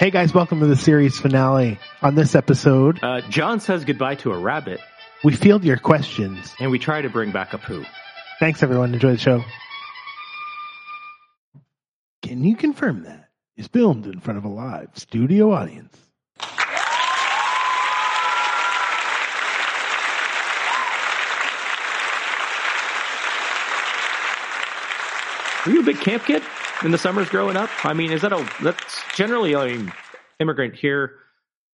Hey guys, welcome to the series finale. On this episode, Uh, John says goodbye to a rabbit, we field your questions. and we try to bring back a poo. Thanks everyone. Enjoy the show. Can you confirm that is filmed in front of a live studio audience? Were you a big camp kid in the summers growing up? I mean, is that a that's generally I mean, immigrant here?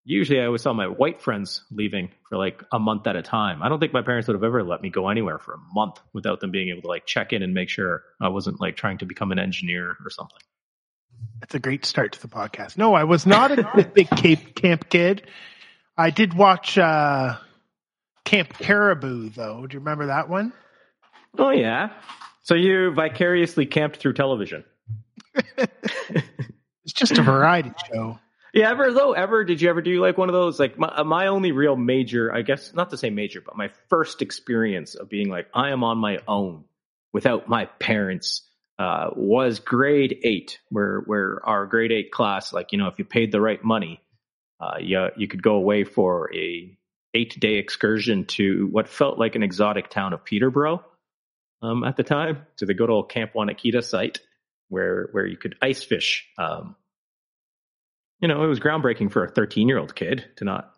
Usually, I always saw my white friends leaving for like a month at a time. I don't think my parents would have ever let me go anywhere for a month without them being able to like check in and make sure I wasn't like trying to become an engineer or something. That's a great start to the podcast. No, I was not a big Cape camp kid. I did watch uh, Camp Caribou though. Do you remember that one? Oh yeah. So you vicariously camped through television. It's just a variety show. Yeah, ever though, ever did you ever do like one of those? Like my, my only real major, I guess not to say major, but my first experience of being like I am on my own without my parents uh, was grade eight, where where our grade eight class, like you know, if you paid the right money, uh, you you could go away for a eight day excursion to what felt like an exotic town of Peterborough um, at the time, to the good old Camp Wanakita site, where where you could ice fish. Um, you know, it was groundbreaking for a 13 year old kid to not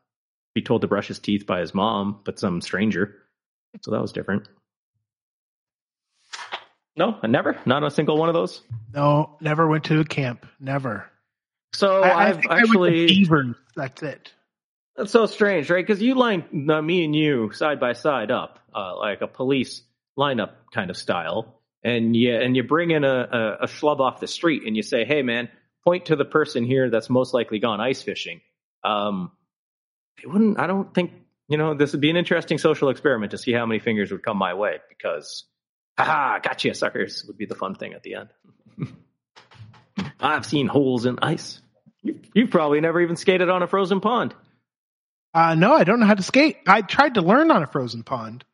be told to brush his teeth by his mom, but some stranger. So that was different. No, never, not a single one of those. No, never went to a camp. Never. So I, I I went actually, Beavers. That's it. that's so strange, right? Because you line uh, me and you side by side up, uh, like a police lineup kind of style, and you and you bring in a, a, a schlub off the street and you say, "Hey, man, point to the person here that's most likely gone ice fishing." Um, it wouldn't. I don't think you know. This would be an interesting social experiment to see how many fingers would come my way because, haha, gotcha, suckers, would be the fun thing at the end. I've seen holes in ice. You, you've probably never even skated on a frozen pond. Uh, no, I don't know how to skate. I tried to learn on a frozen pond.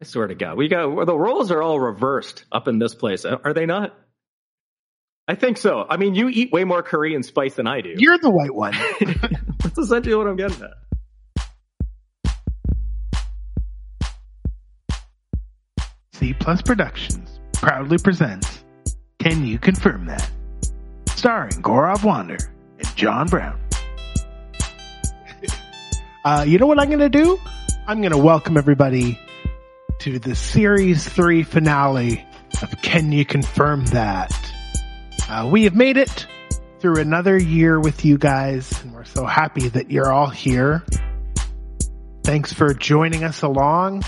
I swear to God, we got the roles are all reversed up in this place. Are they not? I think so. I mean, you eat way more Korean spice than I do. You're the white one. That's essentially what I'm getting at. C Plus Productions proudly presents Can You Confirm That? Starring Gaurav Wander and John Brown. uh, you know what I'm going to do? I'm going to welcome everybody to the Series 3 finale of Can You Confirm That? Uh, we have made it through another year with you guys, and we're so happy that you're all here. Thanks for joining us along.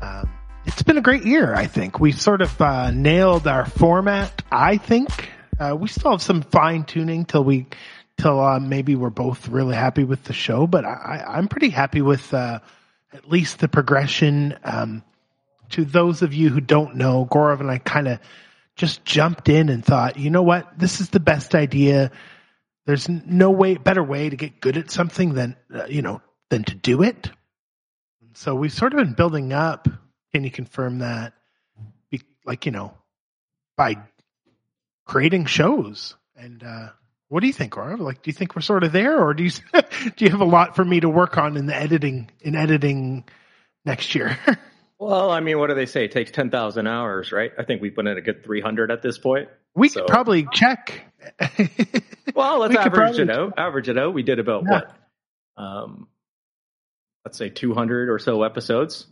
Um, it's been a great year, I think. We've sort of uh, nailed our format, I think. Uh, we still have some fine tuning till we, till uh, maybe we're both really happy with the show, but I, I'm pretty happy with uh, at least the progression. Um, to those of you who don't know, Gaurav and I kind of just jumped in and thought, you know what, this is the best idea. There's no way, better way to get good at something than, uh, you know, than to do it. So we've sort of been building up. Can you confirm that? Be, like, you know, by creating shows. And, uh, what do you think, Gaurav? Like, do you think we're sort of there or do you, do you have a lot for me to work on in the editing, in editing next year? Well, I mean, what do they say? It takes 10,000 hours, right? I think we've put in a good 300 at this point. we So- could probably check. Well, let's We average it out. Average it out. We did about Yeah. what? Um, let's say 200 or so episodes.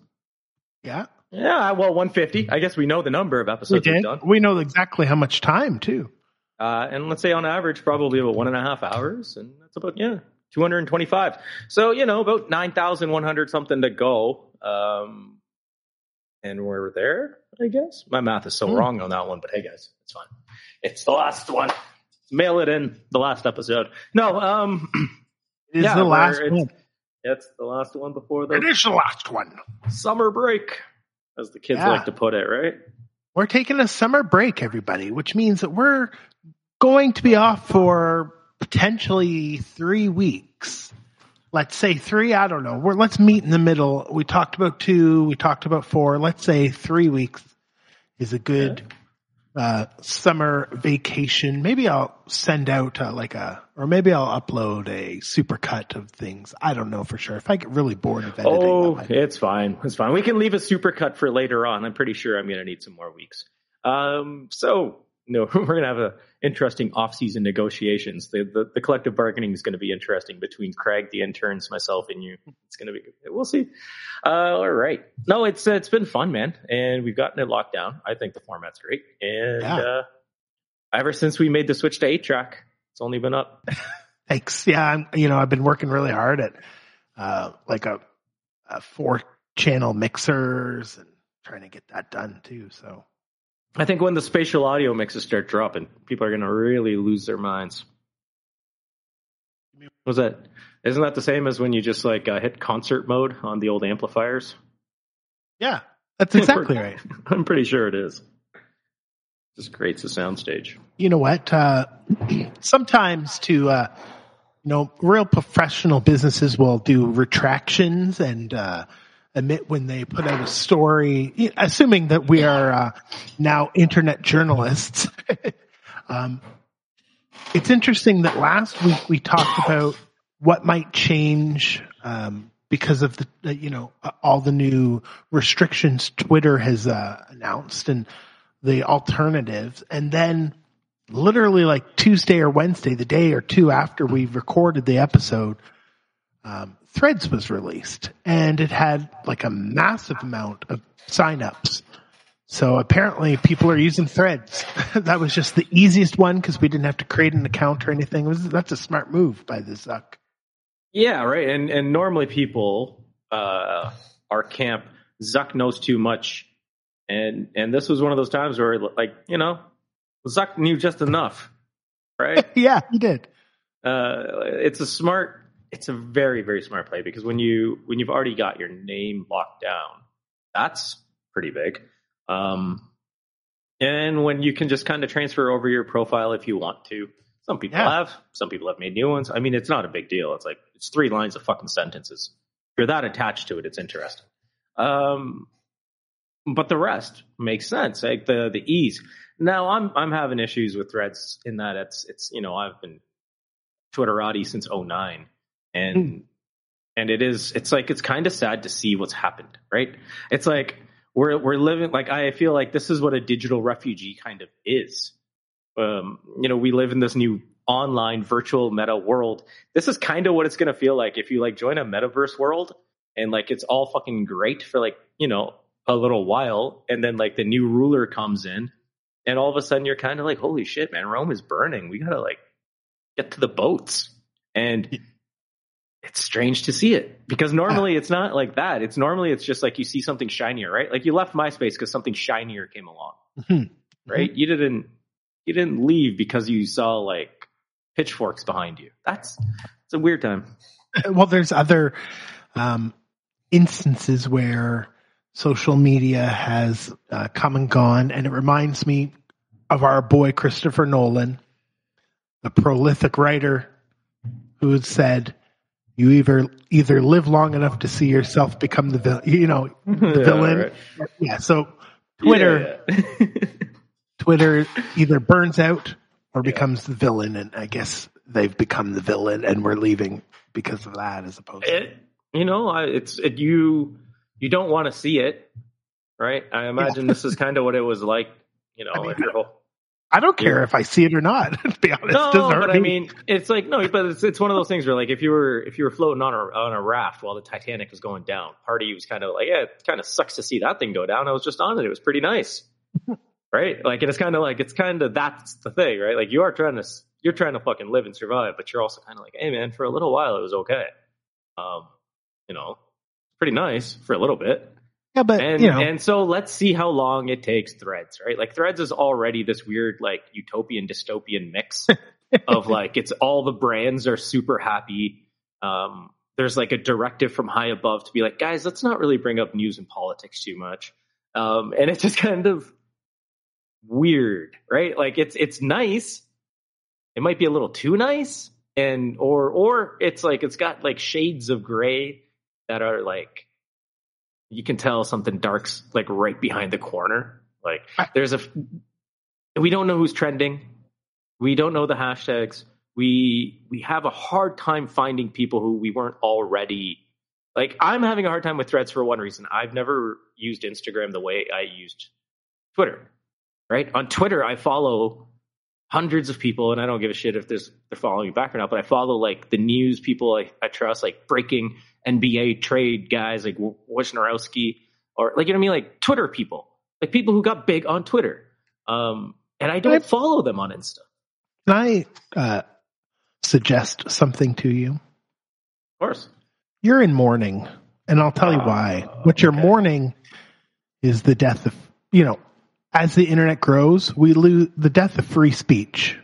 yeah, Yeah, well, 150. I guess we know the number of episodes we have done. We know exactly how much time too. Uh, and let's say on average, probably about one and a half hours. And that's about, yeah, 225. So, you know, about 9,100 something to go. Um, and we're there, I guess. My math is so Hmm. wrong on that one, but hey, guys, it's fine. It's the last one. Mail it in, the last episode. No, um, It is Yeah, the last it's- one. it's the last one before the It is the last one. summer break, as the kids Yeah. like to put it, right? We're taking a summer break, everybody, which means that we're going to be off for potentially three weeks. Let's say three. I don't know. We're let's meet in the middle. We talked about two. We talked about four. Let's say three weeks is a good uh, summer vacation. Maybe I'll send out uh, like a, or maybe I'll upload a supercut of things. I don't know for sure. If I get really bored of editing, Oh, it's fine. It's fine. We can leave a supercut for later on. I'm pretty sure I'm going to need some more weeks. Um, so no, we're going to have a interesting off-season negotiations. The, the the collective bargaining is going to be interesting between Craig, the interns, myself, and you. It's going to be. We'll see. Uh, all right. No, it's uh, it's been fun, man, and we've gotten it locked down. I think the format's great, and Yeah. uh, ever since we made the switch to eight track, it's only been up. thanks. Yeah, I'm, you know, I've been working really hard at uh, like a, a four channel mixers and trying to get that done too. So I think when the spatial audio mixes start dropping, people are going to really lose their minds. Was that? Isn't that the same as when you just like uh, hit concert mode on the old amplifiers? yeah, that's exactly right. I'm pretty sure it is. Just creates a soundstage. you know what? Uh, sometimes to, uh, you know, real professional businesses will do retractions and, uh, admit when they put out a story, assuming that we are, uh, now internet journalists. um, it's interesting that last week we talked about what might change, um, because of the, you know, all the new restrictions Twitter has, uh, announced and the alternatives. And then literally like Tuesday or Wednesday, the day or two after we recorded the episode, um, Threads was released and it had like a massive amount of signups. So apparently people are using Threads. that was just the easiest one because we didn't have to create an account or anything. Was, that's a smart move by the Zuck. Yeah, right. And and normally people, uh, our camp, Zuck knows too much, and and this was one of those times where like you know, Zuck knew just enough, right? yeah, he did. uh, it's a smart it's a very very smart play because when you when you've already got your name locked down that's pretty big. Um and when you can just kind of transfer over your profile if you want to. Some people Yeah. have some people have made new ones. I mean it's not a big deal. It's like it's three lines of fucking sentences. If you're that attached to it it's interesting. Um but the rest makes sense like the the ease. Now i'm i'm having issues with threads in that it's it's you know i've been Twitterati since 09 and and it is it's like it's kind of sad to see what's happened, right? It's like we're we're living like I feel like this is what a digital refugee kind of is. Um, you know, we live in this new online virtual meta world. This is kind of what it's going to feel like if you like join a metaverse world and like it's all fucking great for like, you know, a little while and then like the new ruler comes in and all of a sudden you're kind of like, holy shit, man, Rome is burning. We got to like get to the boats. And it's strange to see it because normally it's not like that. It's normally it's just like you see something shinier, right? Like you left MySpace because something shinier came along, Mhm. right? You didn't you didn't leave because you saw like pitchforks behind you. That's it's a weird time. well, there's other um, instances where social media has uh, come and gone, and it reminds me of our boy Christopher Nolan, a prolific writer who said, "You either either live long enough to see yourself become the villain, you know, the Yeah, villain." right. Yeah. So Twitter, Yeah. Twitter either burns out or Yeah. becomes the villain, and I guess they've become the villain, and we're leaving because of that, as opposed to it, you know, I, it's it, you you don't want to see it, right? I imagine this is kind of what it was like. You know, I mean, I don't care if I see it or not. To be honest, no, Doesn't but me. I mean, it's like no, but it's it's one of those things where like if you were if you were floating on a on a raft while the Titanic was going down, part of you was kind of like, yeah, it kind of sucks to see that thing go down. I was just on it; it was pretty nice, right? Like, and it's kind of like it's kind of that's the thing, right? Like you are trying to you're trying to fucking live and survive, but you're also kind of like, hey, man, for a little while it was okay, um, you know, pretty nice for a little bit. Yeah, but And you know, and so let's see how long it takes Threads, right? Like Threads is already this weird like utopian dystopian mix of like it's all the brands are super happy. Um, there's like a directive from high above to be like, guys, let's not really bring up news and politics too much. Um, and it's just kind of weird, right? Like it's it's nice. It might be a little too nice, and or or it's like it's got like shades of gray that are like you can tell something dark's like right behind the corner. Like there's a we don't know who's trending. We don't know the hashtags. We we have a hard time finding people who we weren't already like I'm having a hard time with threads for one reason. I've never used Instagram the way I used Twitter. Right? On Twitter I follow hundreds of people and I don't give a shit if there's they're following me back or not, but I follow like the news people I, I trust, like breaking NBA trade guys like Wojnarowski or like you know what I mean, like Twitter people, like people who got big on Twitter. Um, and I don't follow them on Insta. Can I uh, suggest something to you? Of course. You're in mourning, and I'll tell you uh, why. What you're mourning is the death of, you know, as the internet grows, we lose the death of free speech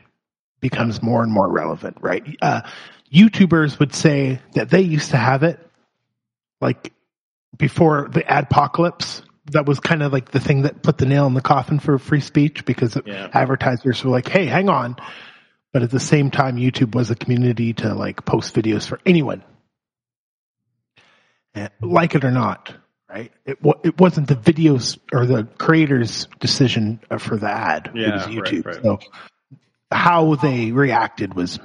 becomes more and more relevant, right? Uh, YouTubers would say that they used to have it like before the adpocalypse that was kind of like the thing that put the nail in the coffin for free speech because yeah. advertisers were like, "Hey, hang on." But at the same time, YouTube was a community to like post videos for anyone, and, like it or not, right? It it wasn't the videos or the creators' decision uh, for the ad. Yeah, it was YouTube. Right, right. So how they reacted was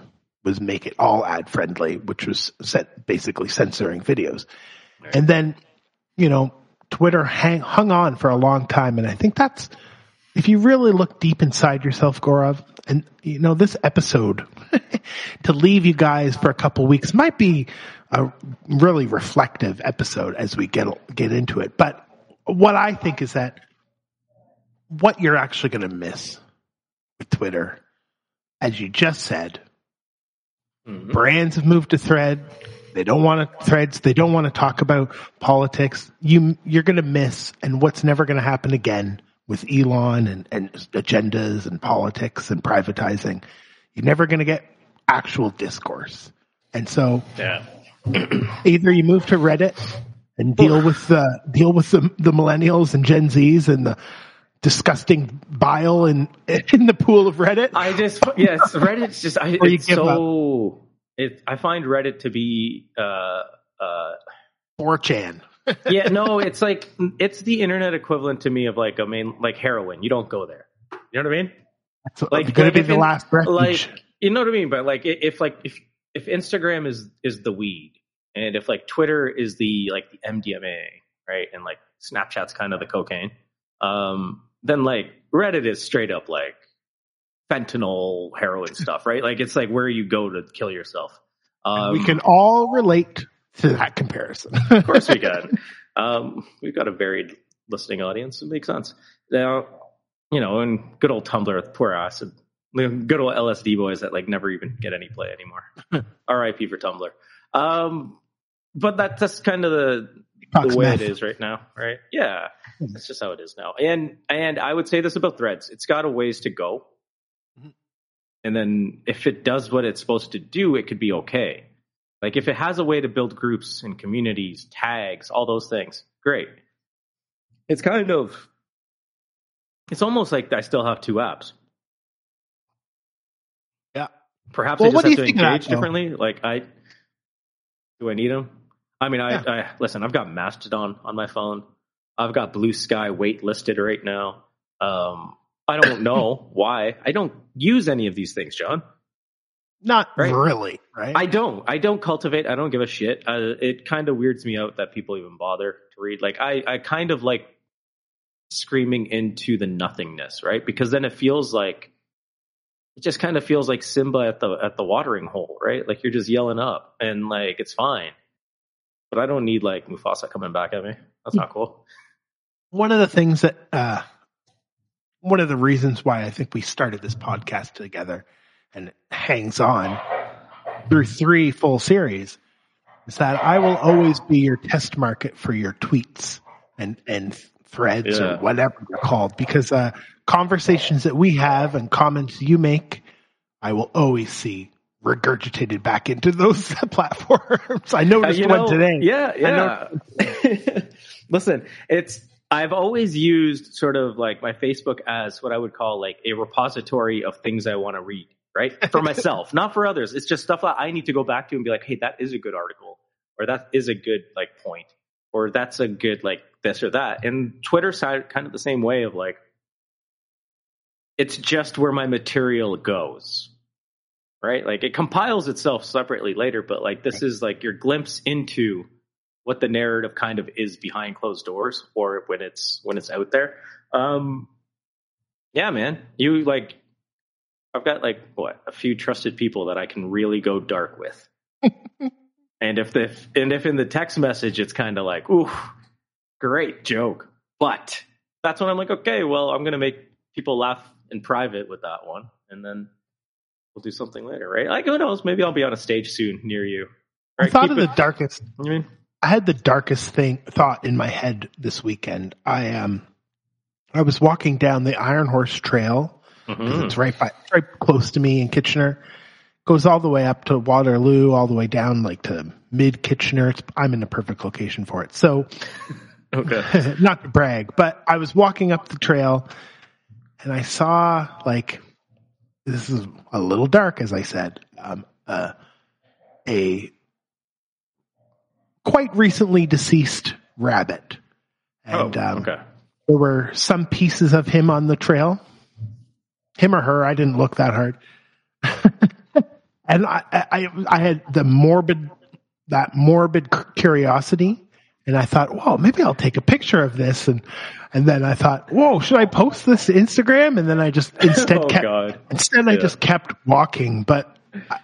was make it all ad friendly, which was set basically censoring videos. And then you know Twitter hang, hung on for a long time. And I think that's, if you really look deep inside yourself, Gaurav, and you know, this episode to leave you guys for a couple weeks might be a really reflective episode as we get, get into it. But what I think is that what you're actually going to miss with Twitter, as you just said, mm-hmm. brands have moved to thread they don't want to threads. They don't want to talk about politics. You, you're going to miss and what's never going to happen again with Elon and, and agendas and politics and privatizing. You're never going to get actual discourse. And so yeah. either you move to Reddit and deal with the, deal with the, the millennials and Gen Zs and the, disgusting bile in in the pool of Reddit. I just yes, Reddit's just I, it's so it, I find Reddit to be uh, uh, 4chan. yeah, no, it's like it's the internet equivalent to me of like I mean like heroin. You don't go there. You know what I mean? It's like going to be the last refuge. Like you know what I mean? But like if like if if Instagram is is the weed, and if like Twitter is the like the MDMA, right, and like Snapchat's kind of the cocaine, um, then like Reddit is straight up like fentanyl heroin stuff, right? Like it's like where you go to kill yourself. Um, we can all relate to that comparison. of course we can. Um, we've got a varied listening audience. It makes sense. Now, you know, and good old Tumblr, with poor acid, good old LSD boys that like never even get any play anymore. R.I.P. for Tumblr. Um, but that, that's kind of the the way it is right now, right? Yeah, that's just how it is now. And and I would say this about Threads: it's got a ways to go. And then if it does what it's supposed to do, it could be okay. Like if it has a way to build groups and communities, tags, all those things, great. It's kind of, it's almost like I still have two apps. Yeah. Perhaps well, I just have to engage differently. Like I, do I need them? I mean, I, yeah. I listen. I've got Mastodon on my phone. I've got Bluesky wait listed right now. Um, I don't know why. I don't use any of these things, John. Not right? really, right? I don't. I don't cultivate. I don't give a shit. Uh, it kind of weirds me out that people even bother to read. Like I, I kind of like screaming into the nothingness, right? Because then it feels like it just kind of feels like Simba at the at the watering hole, right? Like you're just yelling up and like it's fine. But I don't need like Mufasa coming back at me. That's not cool. One of the things that uh one of the reasons why I think we started this podcast together and hangs on through three full series is that I will always be your test market for your tweets and, and threads yeah. or whatever they're called because, uh, conversations that we have and comments you make, I will always see regurgitated back into those platforms. I noticed uh, know, one today. Yeah, yeah. Listen, it's I've always used sort of like my Facebook as what I would call like a repository of things I want to read, right? For myself, not for others. It's just stuff that I need to go back to and be like, hey, that is a good article, or that is a good like point, or that's a good like this or that. And Twitter's kind of the same way of like, it's just where my material goes. Right? Like it compiles itself separately later, but like this is like your glimpse into what the narrative kind of is behind closed doors or when it's when it's out there. Um yeah, man. You like I've got like what a few trusted people that I can really go dark with. and if the and if in the text message it's kind of like, ooh, great joke, but that's when I'm like, okay, well, I'm gonna make people laugh in private with that one, and then we'll do something later, right? Like who knows? Maybe I'll be on a stage soon near you. Right? I thought of it, the darkest. You mean? I had the darkest thing thought in my head this weekend. I um, I was walking down the Iron Horse Trail. Mm-hmm. It's right by, right close to me in Kitchener. Goes all the way up to Waterloo, all the way down like to mid Kitchener. It's, I'm in the perfect location for it. So Okay. Not to brag, but I was walking up the trail and I saw like this is a little dark, as I said, um, uh, a quite recently deceased rabbit, and oh, um, there were some pieces of him on the trail. Him or her, I didn't look that hard, and I, I, I had the morbid, that morbid curiosity and I thought, whoa, maybe I'll take a picture of this. And, and then I thought, whoa, should I post this to Instagram? And then I just instead oh, kept, God. instead yeah. I just kept walking. But I,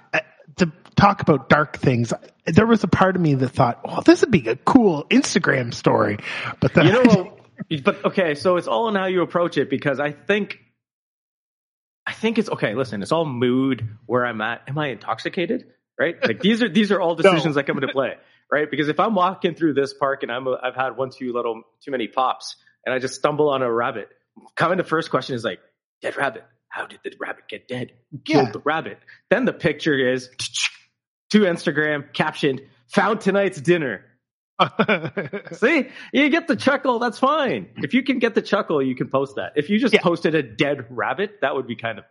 talk about dark things, there was a part of me that thought, well, this would be a cool Instagram story. But then, you know, but okay, so it's all in how you approach it because I think, I think it's okay. Listen, it's all mood where I'm at. Am I intoxicated? Right? Like these are these are all decisions no. that come into play right? Because if I'm walking through this park and I'm a, I've had one too little too many pops and I just stumble on a rabbit, coming the first question is like, dead rabbit. How did the rabbit get dead? Killed yeah. the rabbit? Then the picture is to Instagram captioned, found tonight's dinner. See, you get the chuckle. That's fine. If you can get the chuckle, you can post that. If you just yeah. posted a dead rabbit, that would be kind of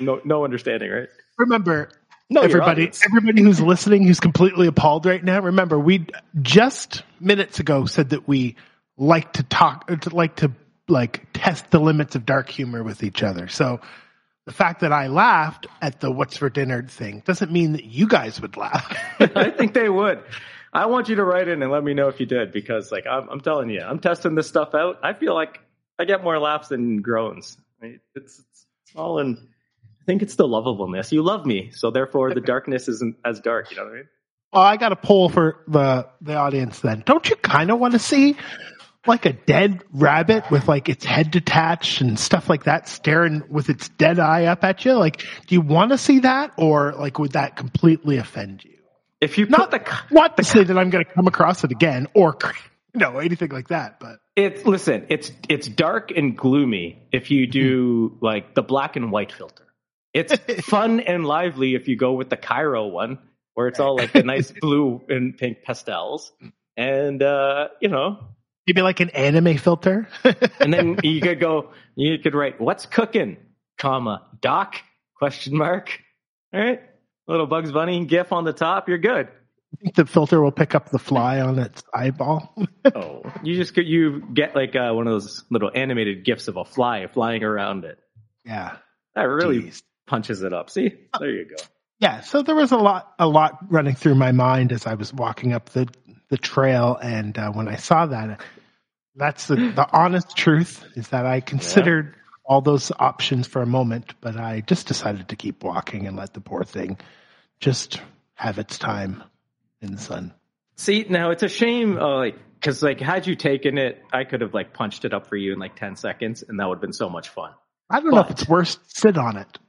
no no understanding, right? Remember, no, everybody, everybody who's listening, who's completely appalled right now. Remember, we just minutes ago said that we like to talk, to like to like test the limits of dark humor with each other. So the fact that I laughed at the "What's for dinner" thing doesn't mean that you guys would laugh. I think they would. I want you to write in and let me know if you did, because like I'm, I'm telling you, I'm testing this stuff out. I feel like I get more laughs than groans. It's, it's all in I think it's the lovableness. You love me, so therefore the darkness isn't as dark. You know what I mean? Well, I got a poll for the the audience. Then, don't you kind of want to see like a dead rabbit with like its head detached and stuff like that, staring with its dead eye up at you? Like, do you want to see that, or like would that completely offend you? If you not the not to say that I'm going to come across it again, or you know anything like that, but it's listen, it's it's dark and gloomy if you do like the black and white filter. It's fun and lively if you go with the Cairo one, where it's all like the nice blue and pink pastels. And, uh, you know. Maybe like an anime filter. and then you could go, you could write, what's cooking, comma, doc, question mark. All right. Little Bugs Bunny gif on the top. You're good. I think the filter will pick up the fly on its eyeball. oh, you just get, you get like uh, one of those little animated gifs of a fly flying around it. Yeah. That really Jeez punches it up. See, there you go. Yeah, so there was a lot, a lot running through my mind as I was walking up the the trail, and uh, when I saw that, that's the, the honest truth is that I considered yeah. all those options for a moment, but I just decided to keep walking and let the poor thing just have its time in the sun. See, now it's a shame, uh, like because like had you taken it, I could have like punched it up for you in like ten seconds, and that would have been so much fun. I don't but, know if it's worse sit on it.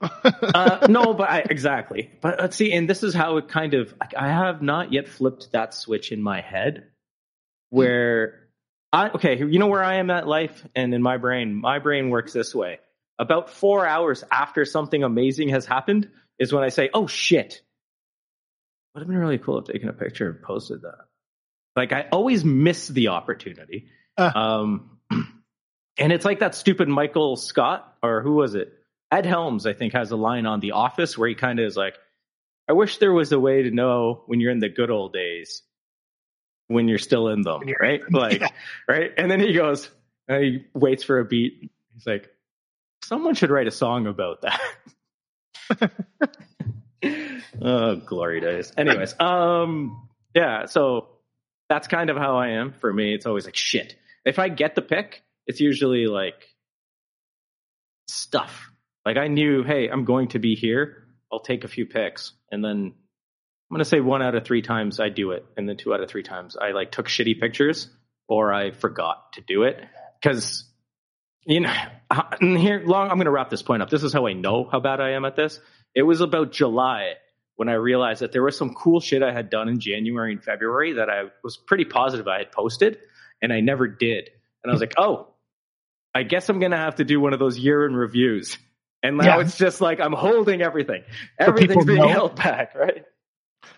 uh, no, but I, exactly. But let's see, and this is how it kind of. I have not yet flipped that switch in my head, where I okay, you know where I am at life and in my brain. My brain works this way. About four hours after something amazing has happened is when I say, "Oh shit." Would have been really cool if taken a picture and posted that. Like I always miss the opportunity. Uh. Um, and it's like that stupid Michael Scott, or who was it? Ed Helms, I think, has a line on The Office where he kind of is like, I wish there was a way to know when you're in the good old days, when you're still in them, right? Like, yeah. right? And then he goes, and he waits for a beat. He's like, Someone should write a song about that. oh, glory days. Anyways, um, yeah. So that's kind of how I am. For me, it's always like shit. If I get the pick, it's usually like stuff. Like I knew, hey, I'm going to be here. I'll take a few picks, and then I'm gonna say one out of three times I do it, and then two out of three times I like took shitty pictures or I forgot to do it because you know here long. I'm gonna wrap this point up. This is how I know how bad I am at this. It was about July when I realized that there was some cool shit I had done in January and February that I was pretty positive I had posted, and I never did. And I was like, oh, I guess I'm gonna have to do one of those year in reviews. And now Yeah. it's just like I'm holding everything. Everything's being know. held back, right?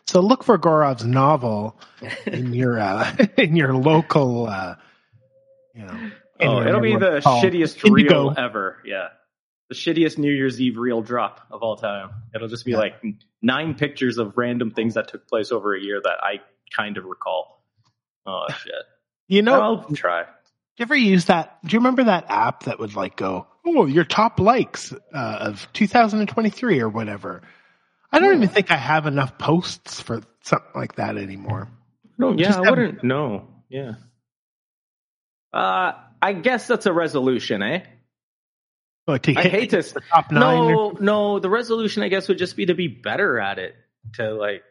So look for Gaurav's novel in your uh, in your local, uh, you know. Oh, anywhere it'll be the shittiest Indigo. reel ever. Yeah. The shittiest New Year's Eve reel drop of all time. It'll just be Yeah. like nine pictures of random things that took place over a year that I kind of recall. Oh shit. You know, I'll try. Do you ever use that? Do you remember that app that would like go, oh, your top likes uh, of 2023 or whatever? I don't even think I have enough posts for something like that anymore. No, yeah, I have- wouldn't no. Yeah. Uh I guess that's a resolution, eh? Like to I hate this. the top nine. or- No, no, the resolution I guess would just be to be better at it, to like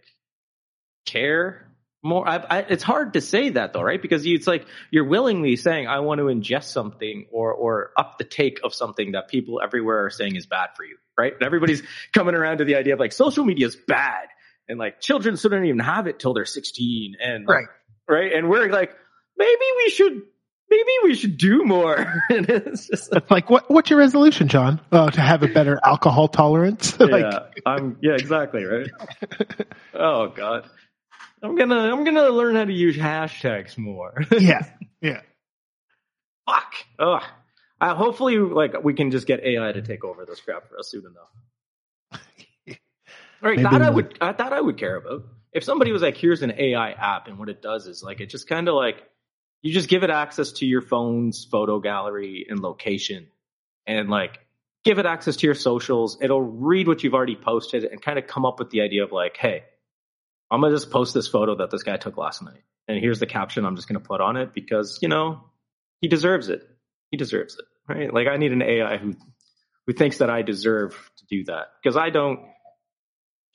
care more. I, I, it's hard to say that though, right? Because you, it's like you're willingly saying, "I want to ingest something," or or up the take of something that people everywhere are saying is bad for you, right? And everybody's coming around to the idea of like social media is bad, and like children shouldn't even have it till they're 16, and Right. right, and we're like, maybe we should. Maybe we should do more. and it's just like, like, what, what's your resolution, John? Oh, to have a better alcohol tolerance? like, yeah, I'm yeah, exactly right. oh god, I'm gonna I'm gonna learn how to use hashtags more. yeah, yeah. Fuck. Ugh. Uh, hopefully, like we can just get AI to take over this crap for us soon enough. Right, Maybe that I would I thought I would care about. If somebody was like, "Here's an AI app," and what it does is like it just kind of like you just give it access to your phone's photo gallery and location, and like give it access to your socials. It'll read what you've already posted and kind of come up with the idea of like, "Hey, I'm gonna just post this photo that this guy took last night, and here's the caption I'm just gonna put on it because you know he deserves it. He deserves it, right? Like I need an AI who who thinks that I deserve to do that because I don't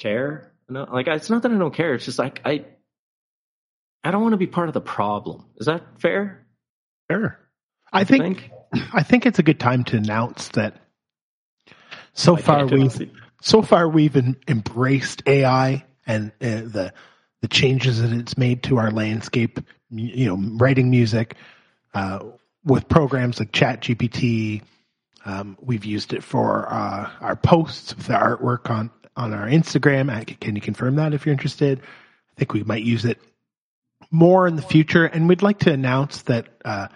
care. No, like it's not that I don't care. It's just like I I don't want to be part of the problem. Is that fair? Sure. I think, I think it's a good time to announce that so I far we've so far we've embraced AI and uh, the the changes that it's made to our landscape. You know, writing music uh, with programs like ChatGPT. Um, we've used it for uh, our posts, the artwork on on our Instagram. Can you confirm that if you're interested? I think we might use it more in the future, and we'd like to announce that uh,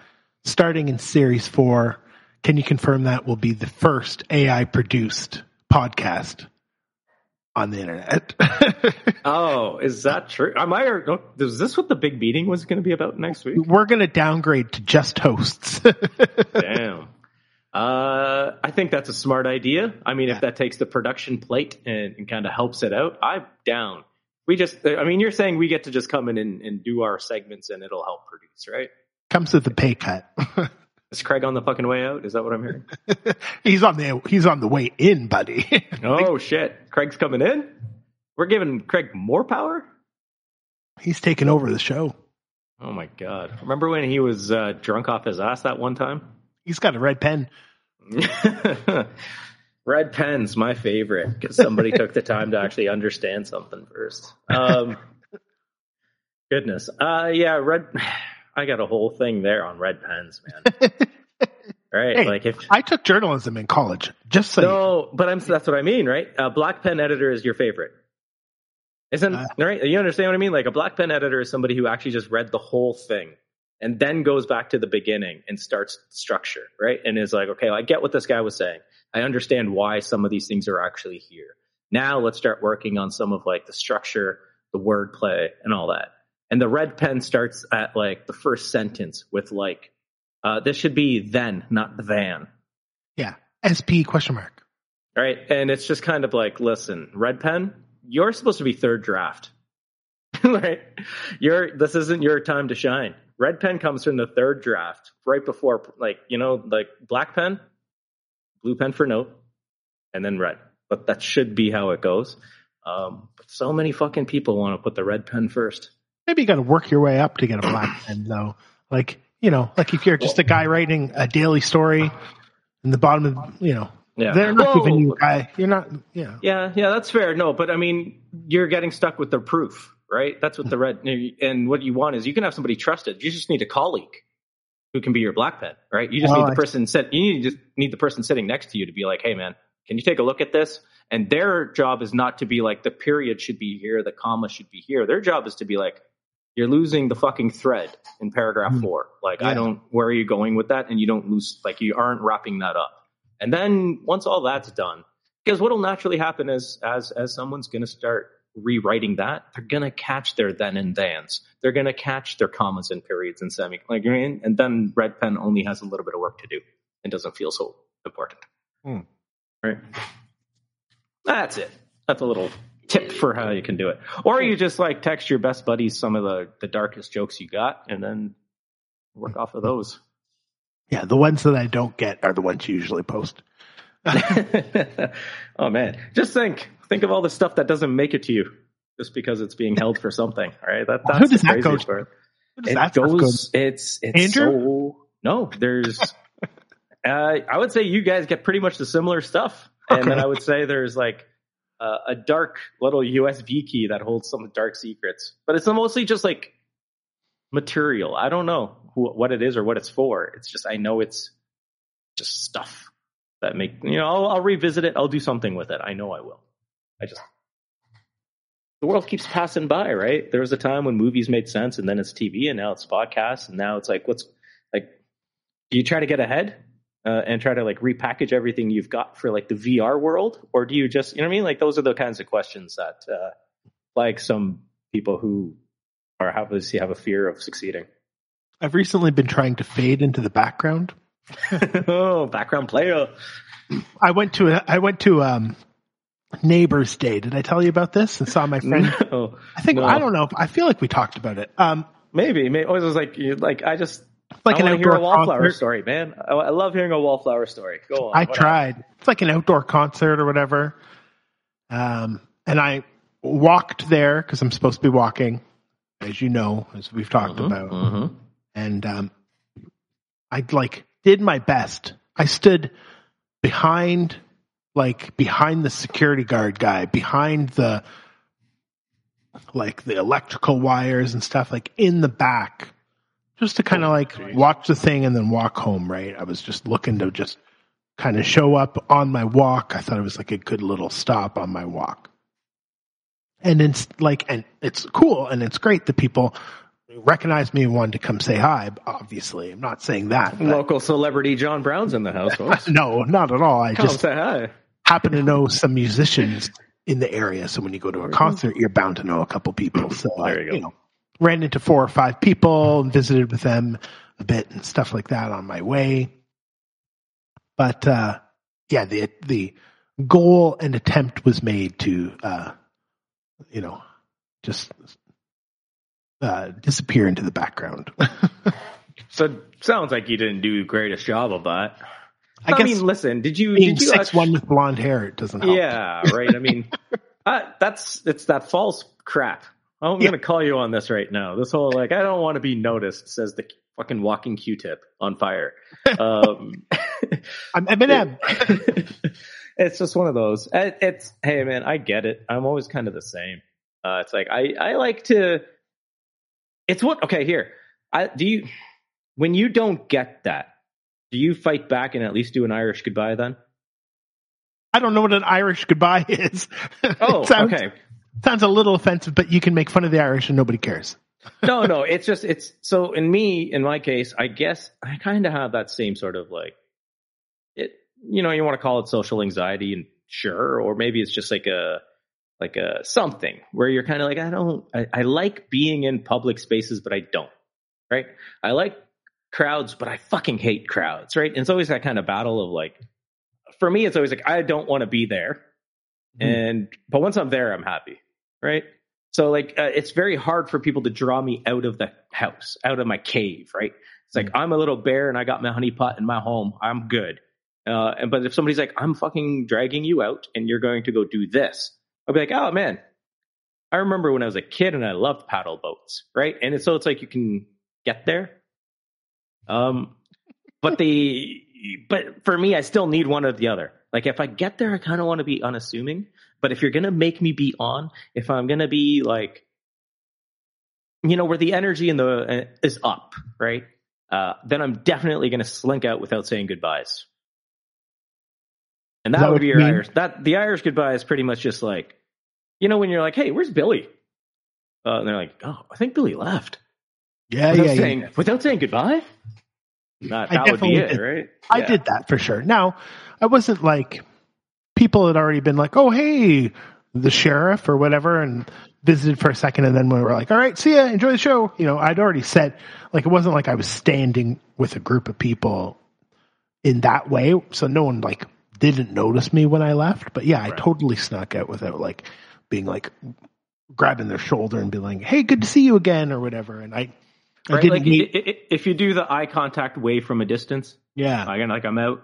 starting in series four, can you confirm that will be the first AI produced podcast on the internet? Oh, is that true? Am I? Or, is this what the big meeting was going to be about next week? We're going to downgrade to just hosts. Damn. Uh, I think that's a smart idea. I mean, if that takes the production plate and, and kind of helps it out, I'm down. We just, I mean, you're saying we get to just come in and, and do our segments and it'll help produce, right? Comes with a pay cut. Is Craig on the fucking way out? Is that what I'm hearing? he's on the he's on the way in, buddy. oh shit, Craig's coming in. We're giving Craig more power. he's taking over the show. Oh my god! Remember when he was uh, drunk off his ass that one time? He's got a red pen. Red pen's my favorite because somebody took the time to actually understand something first. Um, goodness, uh, yeah, red. I got a whole thing there on red pens, man. right, Hey, like if I took journalism in college. Just so no, but I'm that's what I mean, right? A black pen editor is your favorite, isn't Uh, right? You understand what I mean? Like a black pen editor is somebody who actually just read the whole thing and then goes back to the beginning and starts structure, right? And is like, okay, I get what this guy was saying. I understand why some of these things are actually here. Now let's start working on some of like the structure, the wordplay, and all that. And the red pen starts at like the first sentence with like, uh, this should be then, not than. Yeah. SP question mark. right? And it's just kind of like, listen, red pen, you're supposed to be third draft, right? You're this isn't your time to shine. Red pen comes from the third draft, right before, like you know, like black pen, blue pen for note, and then red. But that should be how it goes. Um, but so many fucking people want to put the red pen first. Maybe you got to work your way up to get a black pen, though. Like you know, like if you're just a guy writing a daily story in the bottom of you know, Yeah, they're not Well, giving you a guy. You're not, you know. Yeah, yeah, that's fair. No, but I mean, you're getting stuck with the proof, right? That's what the red and what you want is you can have somebody trusted. You just need a colleague who can be your black pen, right? You just Oh, need I the person sit. You need just need the person sitting next to you to be like, "Hey, man, can you take a look at this?" And their job is not to be like the period should be here, the comma should be here. Their job is to be like, "You're losing the fucking thread in paragraph Hmm. four. Like, Yeah. I don't. Where are you going with that? And you don't lose. Like, you aren't wrapping that up. And then once all that's done, because what'll naturally happen is as as someone's going to start rewriting that, they're going to catch their then and thans. They're going to catch their commas and periods and semi like you know what I mean? and then red pen only has a little bit of work to do and doesn't feel so important. Hmm. Right. That's it. That's a little tip for how you can do it. Or you just like text your best buddies some of the the darkest jokes you got and then work off of those. Yeah, the ones that I don't get are the ones you usually post. oh man, just think think of all the stuff that doesn't make it to you just because it's being held for something. Right? That, that's Who does the that go to? part. What does It that stuff go goes. It's it's Andrew? so no. There's. uh, I would say you guys get pretty much the similar stuff, and then I would say there's like uh, a dark little USB key that holds some dark secrets, but it's mostly just like material. I don't know who, what it is or what it's for. It's just I know it's just stuff that make you know. I'll, I'll revisit it. I'll do something with it. I know I will. I just the world keeps passing by, right? There was a time when movies made sense, and then it's TV, and now it's podcasts, and now it's like, what's like? Do you try to get ahead uh, and try to like repackage everything you've got for like the VR world, or do you just, you know what I mean? Like those are the kinds of questions that, uh, like some people who are obviously have a fear of succeeding. I've recently been trying to fade into the background. oh, background player. I went to a, I went to um neighbor's day. Did I tell you about this? And saw my friend. No, I think No. I don't know. I feel like we talked about it. Um, maybe, maybe. I was like, you- like I just like I an outdoor a wallflower concert. story, man. I, I love hearing a wallflower story. Go on. I tried. It's like an outdoor concert or whatever. Um, and I walked there because I'm supposed to be walking, as you know, as we've talked Mhm, about. mhm. and um, I like did my best. I stood behind, like behind the security guard guy, behind the like the electrical wires and stuff, like in the back, just to kind of like watch the thing and then walk home. Right? I was just looking to just kind of show up on my walk. I thought it was like a good little stop on my walk. And it's like, and it's cool and it's great that people recognized me and wanted to come say hi. Obviously, I'm not saying that. but- Local celebrity John Brown's in the house, folks. no, not at all. I Come just say hi. happen to know some musicians in the area. So when you go to a concert, you're bound to know a couple people. So I, There you go. know, ran into four or five people and visited with them a bit and stuff like that on my way. But uh, yeah, the the goal and attempt was made to, uh, you know, just uh, disappear into the background. So sounds like you didn't do the greatest job of that. I I, guess mean, listen, did you? being Did you six actually- one with blonde hair, it doesn't help. Yeah, right. I mean, uh, that's it's that false crap. I'm Yeah. gonna call you on this right now. This whole like, I don't want to be noticed, says the fucking walking Q-tip on fire. Um, I'm Eminem. it's just one of those. It- It's hey man, I get it. I'm always kind of the same. Uh, it's like I I like to. It's what okay here. I do you when you don't get that. Do you fight back and at least do an Irish goodbye then? I don't know what an Irish goodbye is. Oh, sounds, okay. Sounds a little offensive, but you can make fun of the Irish and nobody cares. no, no, it's just it's so in me, in my case, I guess I kind of have that same sort of like it. You know, you want to call it social anxiety, and sure, or maybe it's just like a like a something where you're kind of like I don't, I, I like being in public spaces, but I don't. Right? I like crowds, but I fucking hate crowds. Right? And it's always that kind of battle of like for me, it's always like I don't want to be there, Mhm. and but once I'm there, I'm happy, right? So like uh, it's very hard for people to draw me out of the house, out of my cave, right? It's like I'm a little bear and I got my honey pot in my home. I'm good. Uh, and but if somebody's like, I'm fucking dragging you out and you're going to go do this, I'll be like, oh man, I remember when I was a kid and I loved paddle boats, right? And it's, so it's like you can get there. Um, but the but for me, I still need one or the other. Like if I get there, I kind of want to be unassuming. But if you're gonna make me be on, if I'm gonna be like, you know, where the energy in the uh, is up, right? Uh, then I'm definitely gonna slink out without saying goodbyes. And that, that would be your mean? Irish. That the Irish goodbye is pretty much just like, you know, when you're like, "Hey, where's Billy?" Uh, and they're like, "Oh, I think Billy left." Yeah, Without yeah, saying yeah. without saying goodbye. That, I that would be definitely it, did. right? I Yeah. did that for sure. Now, I wasn't like people had already been like, "Oh, hey, the sheriff or whatever," and visited for a second, and then we were like, "All right, see ya, enjoy the show." You know, I'd already said like it wasn't like I was standing with a group of people in that way, so no one like didn't notice me when I left. But yeah, I totally snuck out without like being like grabbing their shoulder and being like, "Hey, good to see you again" or whatever. And I Right? Like meet. i- i- if you do the eye contact way from a distance, yeah, again, like I'm out.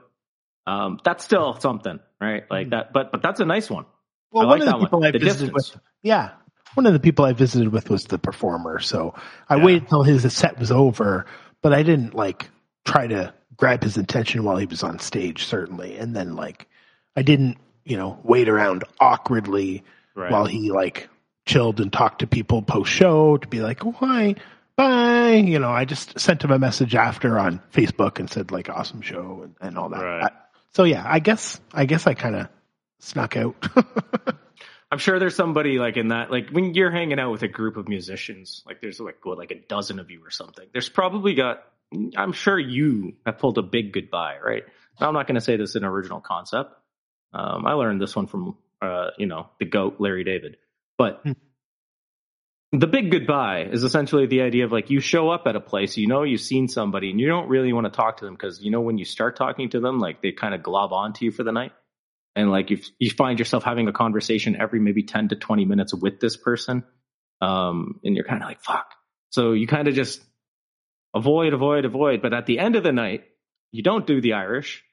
Um, that's still something, right? Like Mhm. that, but but that's a nice one. well, I one like of the that one. people I The visited distance. with Yeah. One of the people I visited with was the performer. So I Yeah. waited till his set was over, but I didn't like try to grab his attention while he was on stage, certainly. And then like I didn't, you know, wait around awkwardly Right. while he like chilled and talked to people post show to be like, hi, bye. You know, I just sent him a message after on Facebook and said like awesome show and, and all that. Right. I- so yeah, I guess I guess I kind of snuck out. I'm sure there's somebody like in that, like when you're hanging out with a group of musicians, like there's like what, like a dozen of you or something. There's probably got, I'm sure you have pulled a big goodbye, right? Now, I'm not going to say this is an original concept. Um, I learned this one from, uh, you know, the goat Larry David, but Hmm. The big goodbye is essentially the idea of like you show up at a place, you know, you've seen somebody and you don't really want to talk to them because you know, when you start talking to them, like they kind of glob onto you for the night? And like you you find yourself having a conversation every maybe 10 to 20 minutes with this person um and you're kind of like fuck. So you kind of just avoid avoid avoid but at the end of the night you don't do the irish.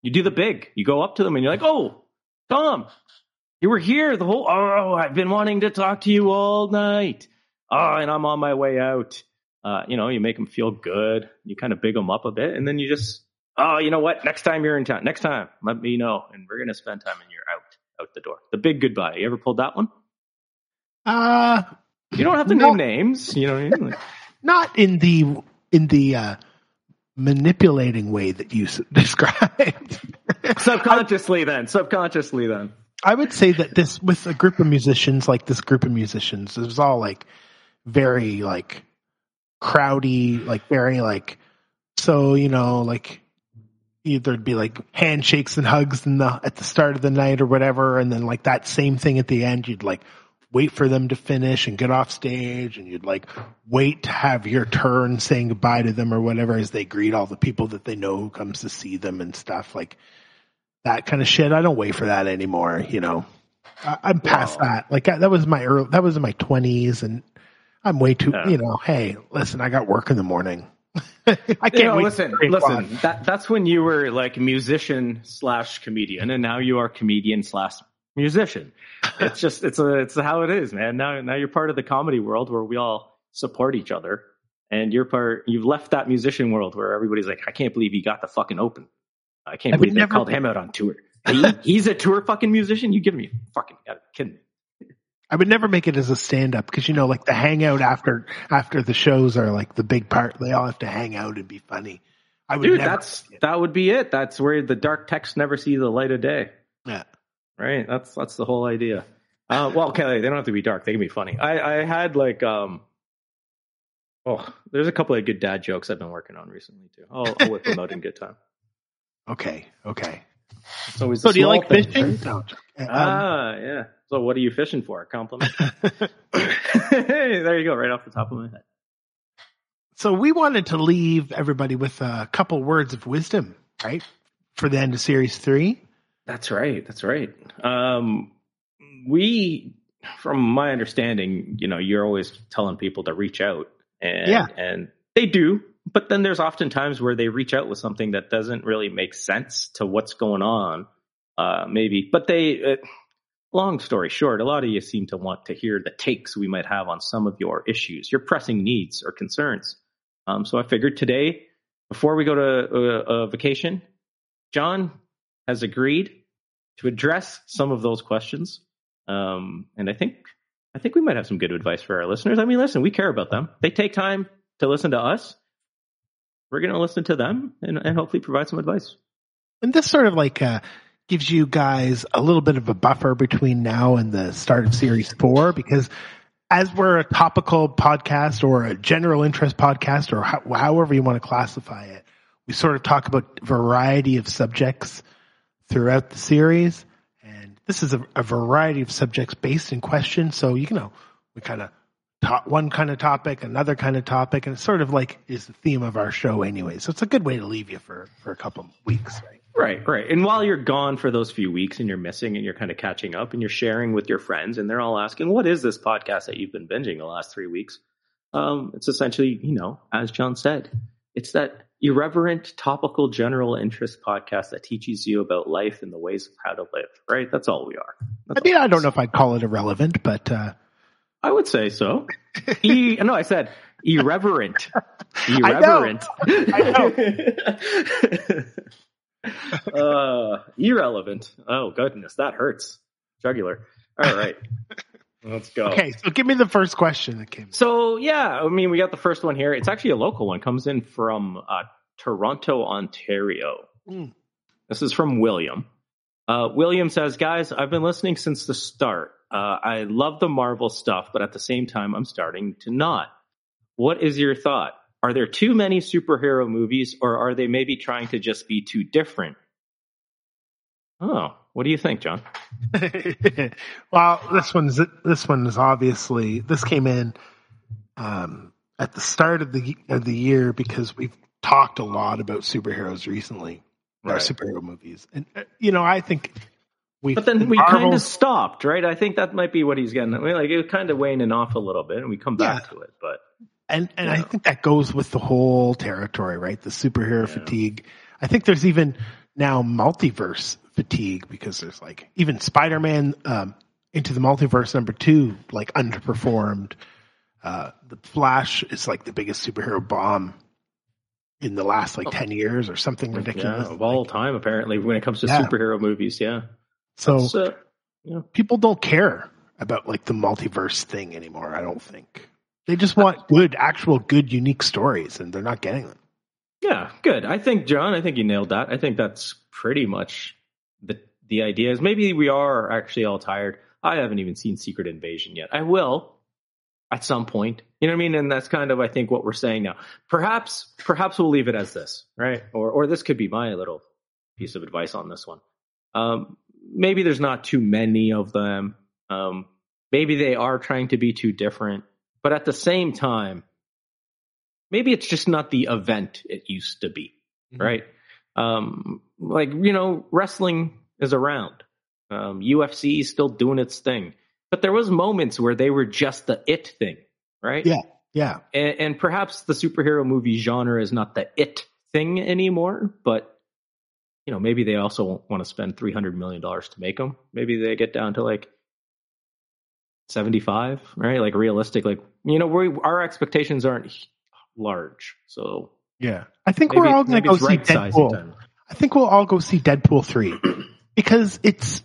You do the big. You go up to them and you're like oh tom you were here the whole oh i've been wanting to talk to you all night oh and i'm on my way out uh you know you make them feel good you kind of big them up a bit and then you just oh, you know what? Next time you're in town, next time, let me know, and we're gonna spend time, and you're out, out the door. The big goodbye. You ever pulled that one? uh You don't have to No. name names. You know what I mean? Like, not in the in the uh, manipulating way that you s- described. subconsciously, then. Subconsciously, then. I would say that this with a group of musicians, like this group of musicians, it was all like very like crowdy, like very like so you know like either it'd be like handshakes and hugs in the at the start of the night or whatever, and then like that same thing at the end, you'd like wait for them to finish and get off stage, and you'd like wait to have your turn saying goodbye to them or whatever as they greet all the people that they know who comes to see them and stuff like that kind of shit. I don't wait for that anymore. You know, I, I'm past Wow. that. Like I, that was my early, that was in my twenties, and I'm way too. Yeah. You know, hey, listen, I got work in the morning. I can't You know, wait listen, till three o'clock. listen. That that's when you were like musician slash comedian, and now you are comedian slash musician. It's just it's a it's how it is, man. Now now you're part of the comedy world where we all support each other, and you're part. You've left that musician world where everybody's like, I can't believe he got the fucking open. I can't I believe they never- called him out on tour. He, he's a tour fucking musician. You give me fucking kidding me. I would never make it as a stand up because you know, like the hangout after after the shows are like the big part. They all have to hang out and be funny. I would Dude, never, that's that would be it. That's where the dark texts never see the light of day. yeah. Right. That's that's the whole idea. Uh, well, Kelly, they don't have to be dark. They can be funny. I I had like um. Oh, there's a couple of good dad jokes I've been working on recently too. I'll, I'll whip them out in good time. Okay, okay. It's always So do you like things, fishing? right? No, I'm joking. Um, Ah, yeah. So what are you fishing for? A compliment? hey, there you go, right off the top of my head. so we wanted to leave everybody with a couple words of wisdom, right? for the end of series three. That's right. That's right. Um, we, from my understanding, you know, you're always telling people to reach out, and Yeah. and they do. But then there's often times where they reach out with something that doesn't really make sense to what's going on. Uh, maybe, but they. Uh, long story short, a lot of you seem to want to hear the takes we might have on some of your issues, your pressing needs or concerns. Um, so I figured today, before we go to uh, uh, vacation, John has agreed to address some of those questions. Um, and I think I think we might have some good advice for our listeners. I mean, listen, we care about them. They take time to listen to us. We're going to listen to them and, and hopefully provide some advice. And this sort of like uh, gives you guys a little bit of a buffer between now and the start of series four, because as we're a topical podcast or a general interest podcast or how, however you want to classify it, we sort of talk about variety of subjects throughout the series. And this is a, a variety of subjects based in question. So, you know, we kind of talk one kind of topic, another kind of topic, and it sort of like is the theme of our show anyway. So it's a good way to leave you for, for a couple of weeks, right? Right, right. And while you're gone for those few weeks and you're missing and you're kind of catching up and you're sharing with your friends and they're all asking, what is this podcast that you've been binging the last three weeks? Um, it's essentially, you know, as John said, it's that irreverent, topical, general interest podcast that teaches you about life and the ways of how to live, right? That's all we are. That's I mean. I don't know if I'd call it irrelevant, but uh, I would say so. e- no, I said irreverent. I know. Irreverent. I uh, irrelevant. Oh goodness, that hurts. Jugular. All right, let's go. okay. So give me the first question that came. So yeah, I mean, we got the first one here. It's actually a local one. Comes in from uh, Toronto, Ontario. Mm. This is from William. Uh, William says, "Guys, I've been listening since the start. Uh, I love the Marvel stuff, but at the same time, I'm starting to not. What is your thought? Are there too many superhero movies, or are they maybe trying to just be too different?" Oh, what do you think, John? well, this one's this one is obviously this came in um, at the start of the of the year because we've talked a lot about superheroes recently, or Right. superhero movies, and uh, you know I think we. But then we Marvel- kind of stopped, right? I think that might be what he's getting. I mean, like it kind of waning off a little bit, and we come back Yeah. to it. But and and I think that goes with the whole territory, right? The superhero Yeah. fatigue. I think there's even now multiverse fatigue because there's like even Spider-Man um, into the multiverse number two like underperformed. Uh, the Flash is like the biggest superhero bomb in the last like ten years or something ridiculous. yeah, of all time, apparently, when it comes to Yeah. superhero movies, yeah. So So, yeah. people don't care about like the multiverse thing anymore. I don't think they just want good, actual, good, unique stories, and they're not getting them. Yeah, good. I think John, I think you nailed that. I think that's pretty much the the idea is maybe we are actually all tired. I haven't even seen Secret Invasion yet. I will at some point. You know what I mean? And that's kind of I think what we're saying now. Perhaps perhaps we'll leave it as this, right? Or or this could be my little piece of advice on this one. Um maybe there's not too many of them. Um maybe they are trying to be too different, but at the same time maybe it's just not the event it used to be, Mhm. right? Um, like you know, wrestling is around. Um, UFC is still doing its thing, but there was moments where they were just the it thing, right? Yeah. Yeah. and, and perhaps the superhero movie genre is not the it thing anymore, but you know, maybe they also won't want to spend three hundred million dollars to make them. Maybe they get down to like seventy-five, right? Like realistic, like you know, we our expectations aren't large, so Yeah. I think maybe, we're all going to go see right Deadpool. I think we'll all go see Deadpool 3 because it's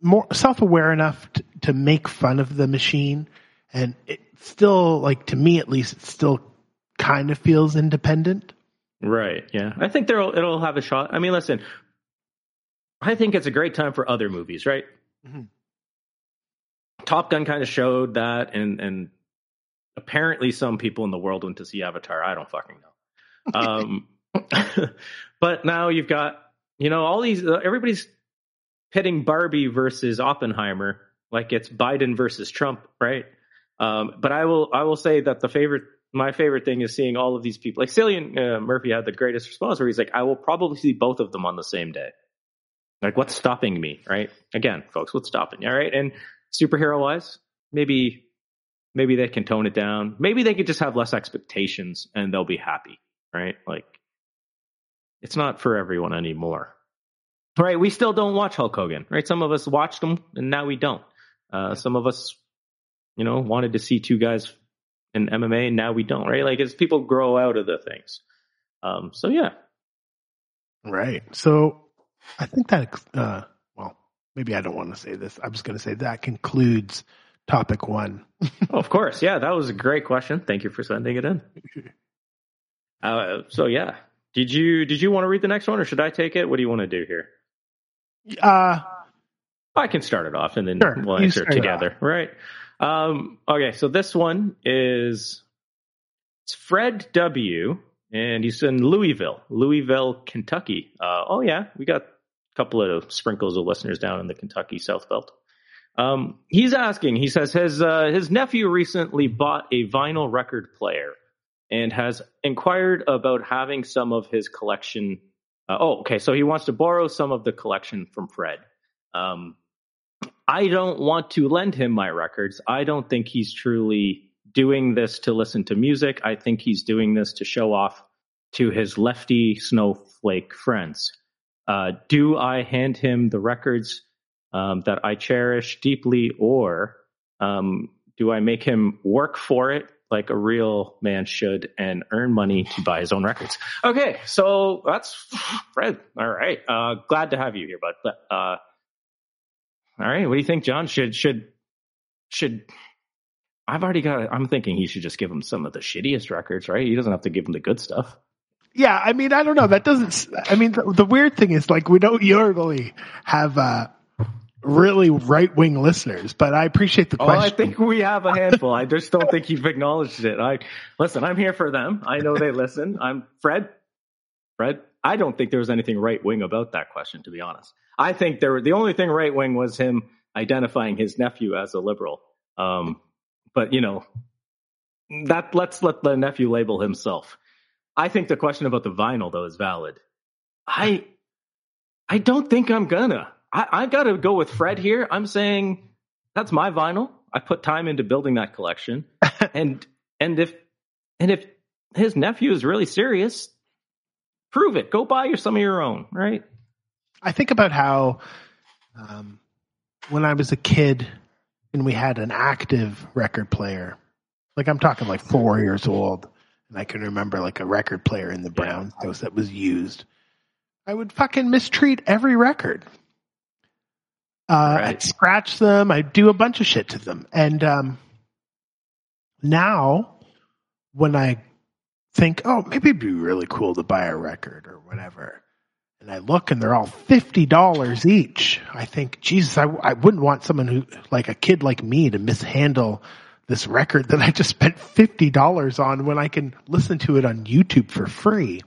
more self-aware enough to, to make fun of the machine and it still like to me at least it still kind of feels independent. Right. Yeah. I think there'll it'll have a shot. I mean, listen, I think it's a great time for other movies, right? Mhm. Top Gun kind of showed that, and and apparently some people in the world went to see Avatar. I don't fucking know. Um, but now you've got you know all these uh, everybody's pitting Barbie versus Oppenheimer like it's Biden versus Trump, right? Um, but I will I will say that the favorite my favorite thing is seeing all of these people. Like Cillian uh, Murphy had the greatest response where he's like, I will probably see both of them on the same day. Like, what's stopping me, right? Again, folks, what's stopping you, all right? And superhero wise, maybe, maybe they can tone it down. Maybe they could just have less expectations and they'll be happy, right? Like, it's not for everyone anymore. Right? We still don't watch Hulk Hogan, right? Some of us watched him and now we don't. Uh, some of us, you know, wanted to see two guys in MMA and now we don't, right? Like, as people grow out of the things. Um, so yeah. Right. So I think that, uh, well, maybe I don't want to say this. I'm just going to say that concludes topic one. oh, of course. Yeah. That was a great question. Thank you for sending it in. Uh, so yeah, did you did you want to read the next one, or should I take it? What do you want to do here? Uh, I can start it off, and then Sure, we'll answer it start it together. Right? Um, okay. So this one is it's Fred W. And he's in Louisville, Louisville, Kentucky. Uh, oh yeah, we got a couple of sprinkles of listeners down in the Kentucky South Belt. Um, he's asking. He says his uh, his nephew recently bought a vinyl record player and has inquired about having some of his collection. Uh, oh, okay. So he wants to borrow some of the collection from Fred. Um, I don't want to lend him my records. I don't think he's truly doing this to listen to music. I think he's doing this to show off to his lefty snowflake friends. Uh, do I hand him the records um, that I cherish deeply, or um, do I make him work for it like a real man should and earn money to buy his own records? Okay, so that's Fred. All right, uh, glad to have you here, bud. Uh, all right, what do you think, John? Should should should I've already got. I'm thinking he should just give him some of the shittiest records, right? He doesn't have to give him the good stuff. yeah, I mean, I don't know. That doesn't, I mean, the, the weird thing is like we don't usually have, uh, really right wing listeners, but I appreciate the Oh, question. I think we have a handful. I just don't think you've acknowledged it. I listen. I'm here for them. I know they listen. I'm Fred. Fred. I don't think there was anything right wing about that question, to be honest. I think there the only thing right wing was him identifying his nephew as a liberal. Um, but you know, that let's let the nephew label himself. I think the question about the vinyl though is valid. I I don't think I'm gonna. I, I gotta go with Fred here. I'm saying that's my vinyl. I put time into building that collection. and and if and if his nephew is really serious, prove it. Go buy some of your own, right? I think about how um, when I was a kid and we had an active record player, like I'm talking like four years old, and I can remember like a record player in the Browns house that was used. I would fucking mistreat every record. Uh, Right. I'd scratch them. I'd do a bunch of shit to them. And um, now, when I think, oh, maybe it'd be really cool to buy a record or whatever, and I look and they're all fifty dollars each. I think, Jesus, I, I wouldn't want someone who, like a kid like me, to mishandle this record that I just spent fifty dollars on when I can listen to it on YouTube for free.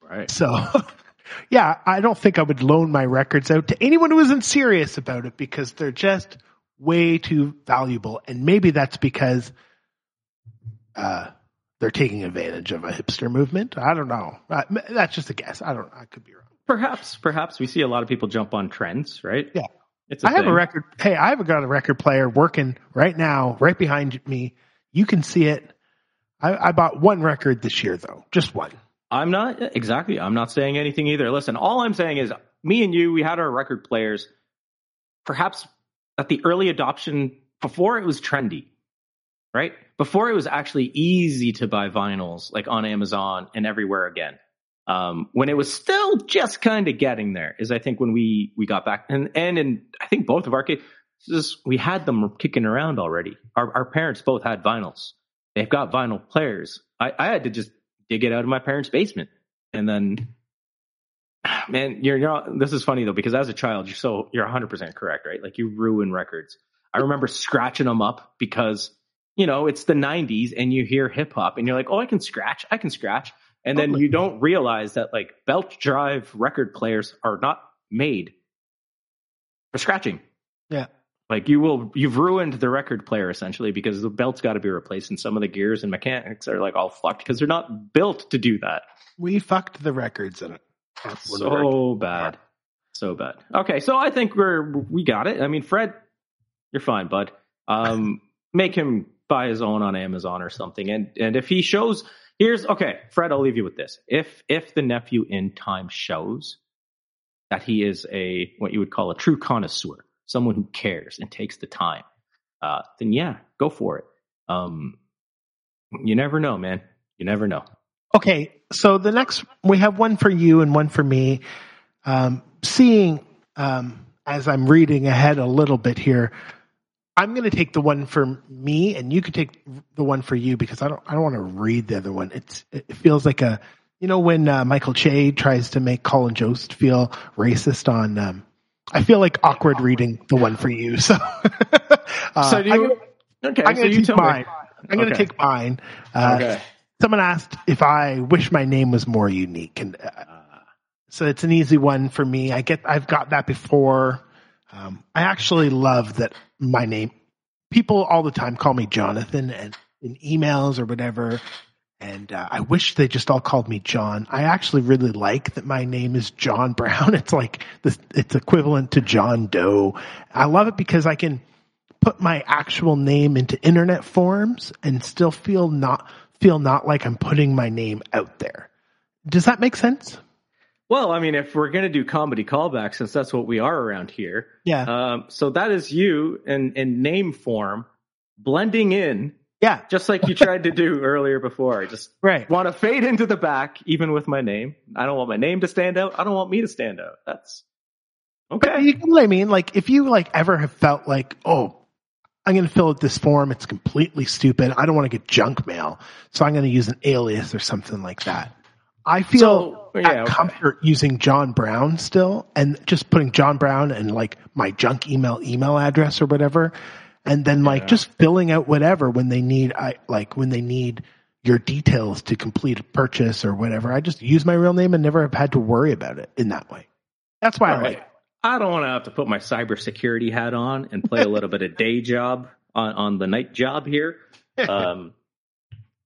Right. So, yeah, I don't think I would loan my records out to anyone who isn't serious about it because they're just way too valuable. And maybe that's because uh, they're taking advantage of a hipster movement. I don't know. Uh, that's just a guess. I don't. I could be wrong. Perhaps, perhaps we see a lot of people jump on trends, right? Yeah. It's a I have a record. Hey, I've got a record player working right now, right behind me. You can see it. I, I bought one record this year, though, just one. I'm not exactly. I'm not saying anything either. Listen, all I'm saying is me and you, we had our record players perhaps at the early adoption before it was trendy, right? Before it was actually easy to buy vinyls like on Amazon and everywhere again. Um, when it was still just kind of getting there is I think when we, we got back and, and in, I think both of our cases, we had them kicking around already. Our, our parents both had vinyls. They've got vinyl players. I, I had to just dig it out of my parents' basement. And then, man, you're, you're not, this is funny though, because as a child, you're so, you're 100% correct, right? Like you ruin records. I remember scratching them up because, you know, it's the 90s and you hear hip hop and you're like, oh, I can scratch, I can scratch. And then you don't realize that like belt drive record players are not made for scratching. Yeah. Like you will, you've ruined the record player essentially because the belt's got to be replaced, and some of the gears and mechanics are like all fucked because they're not built to do that. We fucked the records in it. So bad, so bad. Okay, so I think we're we got it. I mean, Fred, you're fine, bud. Um, make him buy his own on Amazon or something, and and if he shows, here's okay, Fred. I'll leave you with this. If if the nephew in time shows that he is a what you would call a true connoisseur someone who cares and takes the time, uh, then yeah, go for it. Um, you never know, man. You never know. Okay, so the next we have one for you and one for me. Um, seeing um, as I'm reading ahead a little bit here, I'm going to take the one for me, and you could take the one for you because I don't I don't want to read the other one. It's it feels like a you know when uh, Michael Che tries to make Colin Jost feel racist on um, I feel like awkward reading the one for you. So, uh, so you, I'm gonna, okay, I'm gonna so take mine. Me. I'm gonna take mine. Uh, okay. Someone asked if I wish my name was more unique, and uh, so it's an easy one for me. I get, I've got that before. Um, I actually love that my name. People all the time call me Jonathan, and in emails or whatever and uh, I wish they just all called me John. I actually really like that my name is John Brown. It's like this, it's equivalent to John Doe. I love it because I can put my actual name into internet forms and still feel not feel not like I'm putting my name out there. Does that make sense? Well, I mean, if we're going to do comedy callbacks, since that's what we are around here, yeah. Um, so that is you in in name form blending in yeah. Just like you tried to do earlier before. I just right. want to fade into the back, even with my name. I don't want my name to stand out. I don't want me to stand out. That's okay. But you know what I mean? Like, if you like ever have felt like, oh, I'm going to fill out this form. It's completely stupid. I don't want to get junk mail. So I'm going to use an alias or something like that. I feel so, yeah, okay. comfort using John Brown still and just putting John Brown and like my junk email email address or whatever and then like yeah. just filling out whatever when they need I like when they need your details to complete a purchase or whatever. I just use my real name and never have had to worry about it in that way. That's why All I right. like I don't want to have to put my cybersecurity hat on and play a little bit of day job on, on the night job here. Um,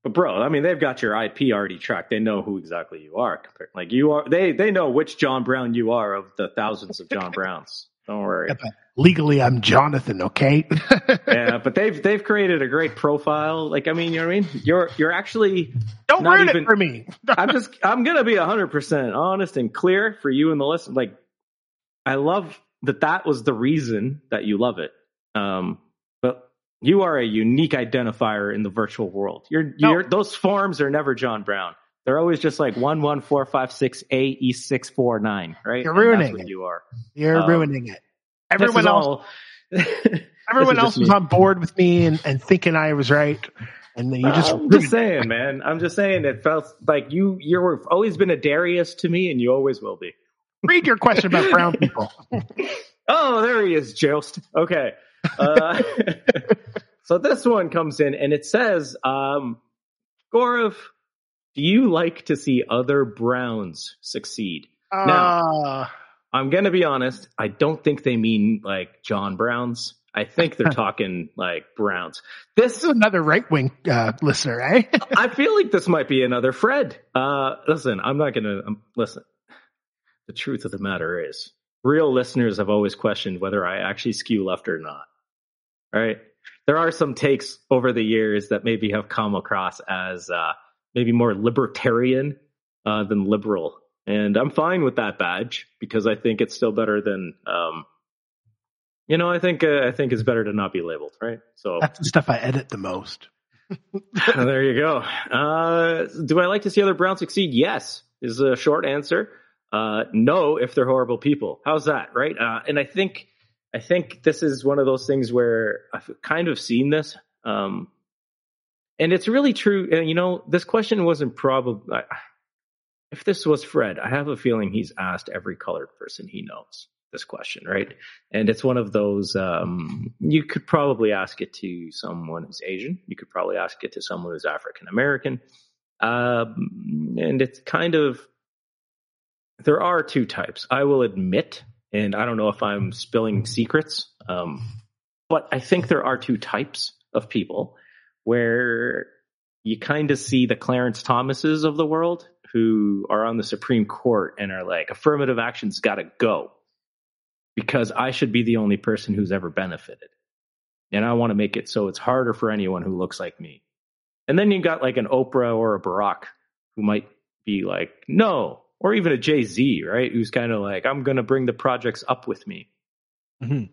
but bro, I mean, they've got your IP already tracked. They know who exactly you are. Like you are, they they know which John Brown you are of the thousands of John Browns. Don't worry. Legally, I'm Jonathan. Okay. yeah, but they've they've created a great profile. Like, I mean, you know what I mean? You're you're actually don't ruin even, it for me. I'm just I'm gonna be hundred percent honest and clear for you and the listen. Like, I love that that was the reason that you love it. Um, but you are a unique identifier in the virtual world. You're, no. you're those forms are never John Brown. They're always just like one one four five six A E six four nine, right? You're ruining it. You are. You're um, ruining it. Everyone else. Everyone else was on board with me and, and thinking I was right. And then you just I'm just saying, it. man. I'm just saying it felt like you you've always been a Darius to me, and you always will be. Read your question about brown people. oh, there he is, Jost. Okay. Uh, so this one comes in and it says, um, Gaurav, do you like to see other Browns succeed? Uh, now, I'm going to be honest. I don't think they mean like John Browns. I think they're talking like Browns. This, is another right wing uh, listener, eh? I feel like this might be another Fred. Uh, listen, I'm not going to um, listen. The truth of the matter is, real listeners have always questioned whether I actually skew left or not. Right? There are some takes over the years that maybe have come across as uh, maybe more libertarian uh, than liberal. And I'm fine with that badge because I think it's still better than, um, you know, I think uh, I think it's better to not be labeled, right? So that's the stuff I edit the most. there you go. Uh, do I like to see other Browns succeed? Yes, is a short answer. Uh, no, if they're horrible people. How's that, right? Uh, and I think I think this is one of those things where I've kind of seen this. Um, and it's really true. And you know, this question wasn't probably. If this was Fred, I have a feeling he's asked every colored person he knows this question, right? And it's one of those. Um, you could probably ask it to someone who's Asian. You could probably ask it to someone who's African American. Um, and it's kind of there are two types. I will admit, and I don't know if I'm spilling secrets. Um, but I think there are two types of people where you kind of see the Clarence Thomases of the world who are on the Supreme Court and are like, affirmative action's got to go because I should be the only person who's ever benefited. And I want to make it so it's harder for anyone who looks like me. And then you've got like an Oprah or a Barack who might be like, no, or even a Jay Z, right? Who's kind of like, I'm going to bring the projects up with me. Mhm.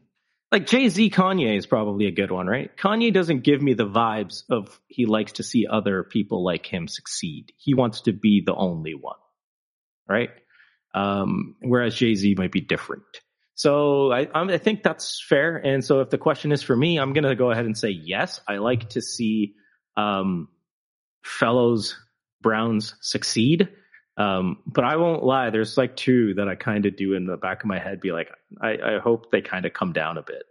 Like Jay Z Kanye is probably a good one, right? Kanye doesn't give me the vibes of he likes to see other people like him succeed. He wants to be the only one, right? Um, whereas Jay Z might be different. So I, I think that's fair. And so if the question is for me, I'm going to go ahead and say yes. I like to see um, fellows Browns succeed. Um, but I won't lie. There's like two that I kind of do in the back of my head. Be like, I, I hope they kind of come down a bit.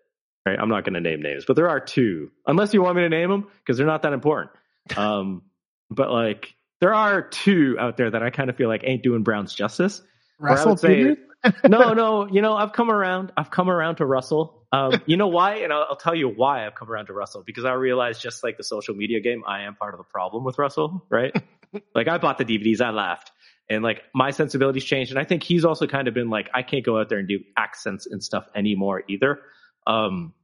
Right? I'm not going to name names, but there are two. Unless you want me to name them, because they're not that important. Um, but like, there are two out there that I kind of feel like ain't doing Browns justice. Russell say- no, no. You know, I've come around. I've come around to Russell. Um, you know why? And I'll, I'll tell you why I've come around to Russell because I realized just like the social media game, I am part of the problem with Russell. Right? like I bought the DVDs, I laughed, and like my sensibilities changed, and I think he's also kind of been like, I can't go out there and do accents and stuff anymore either. Um,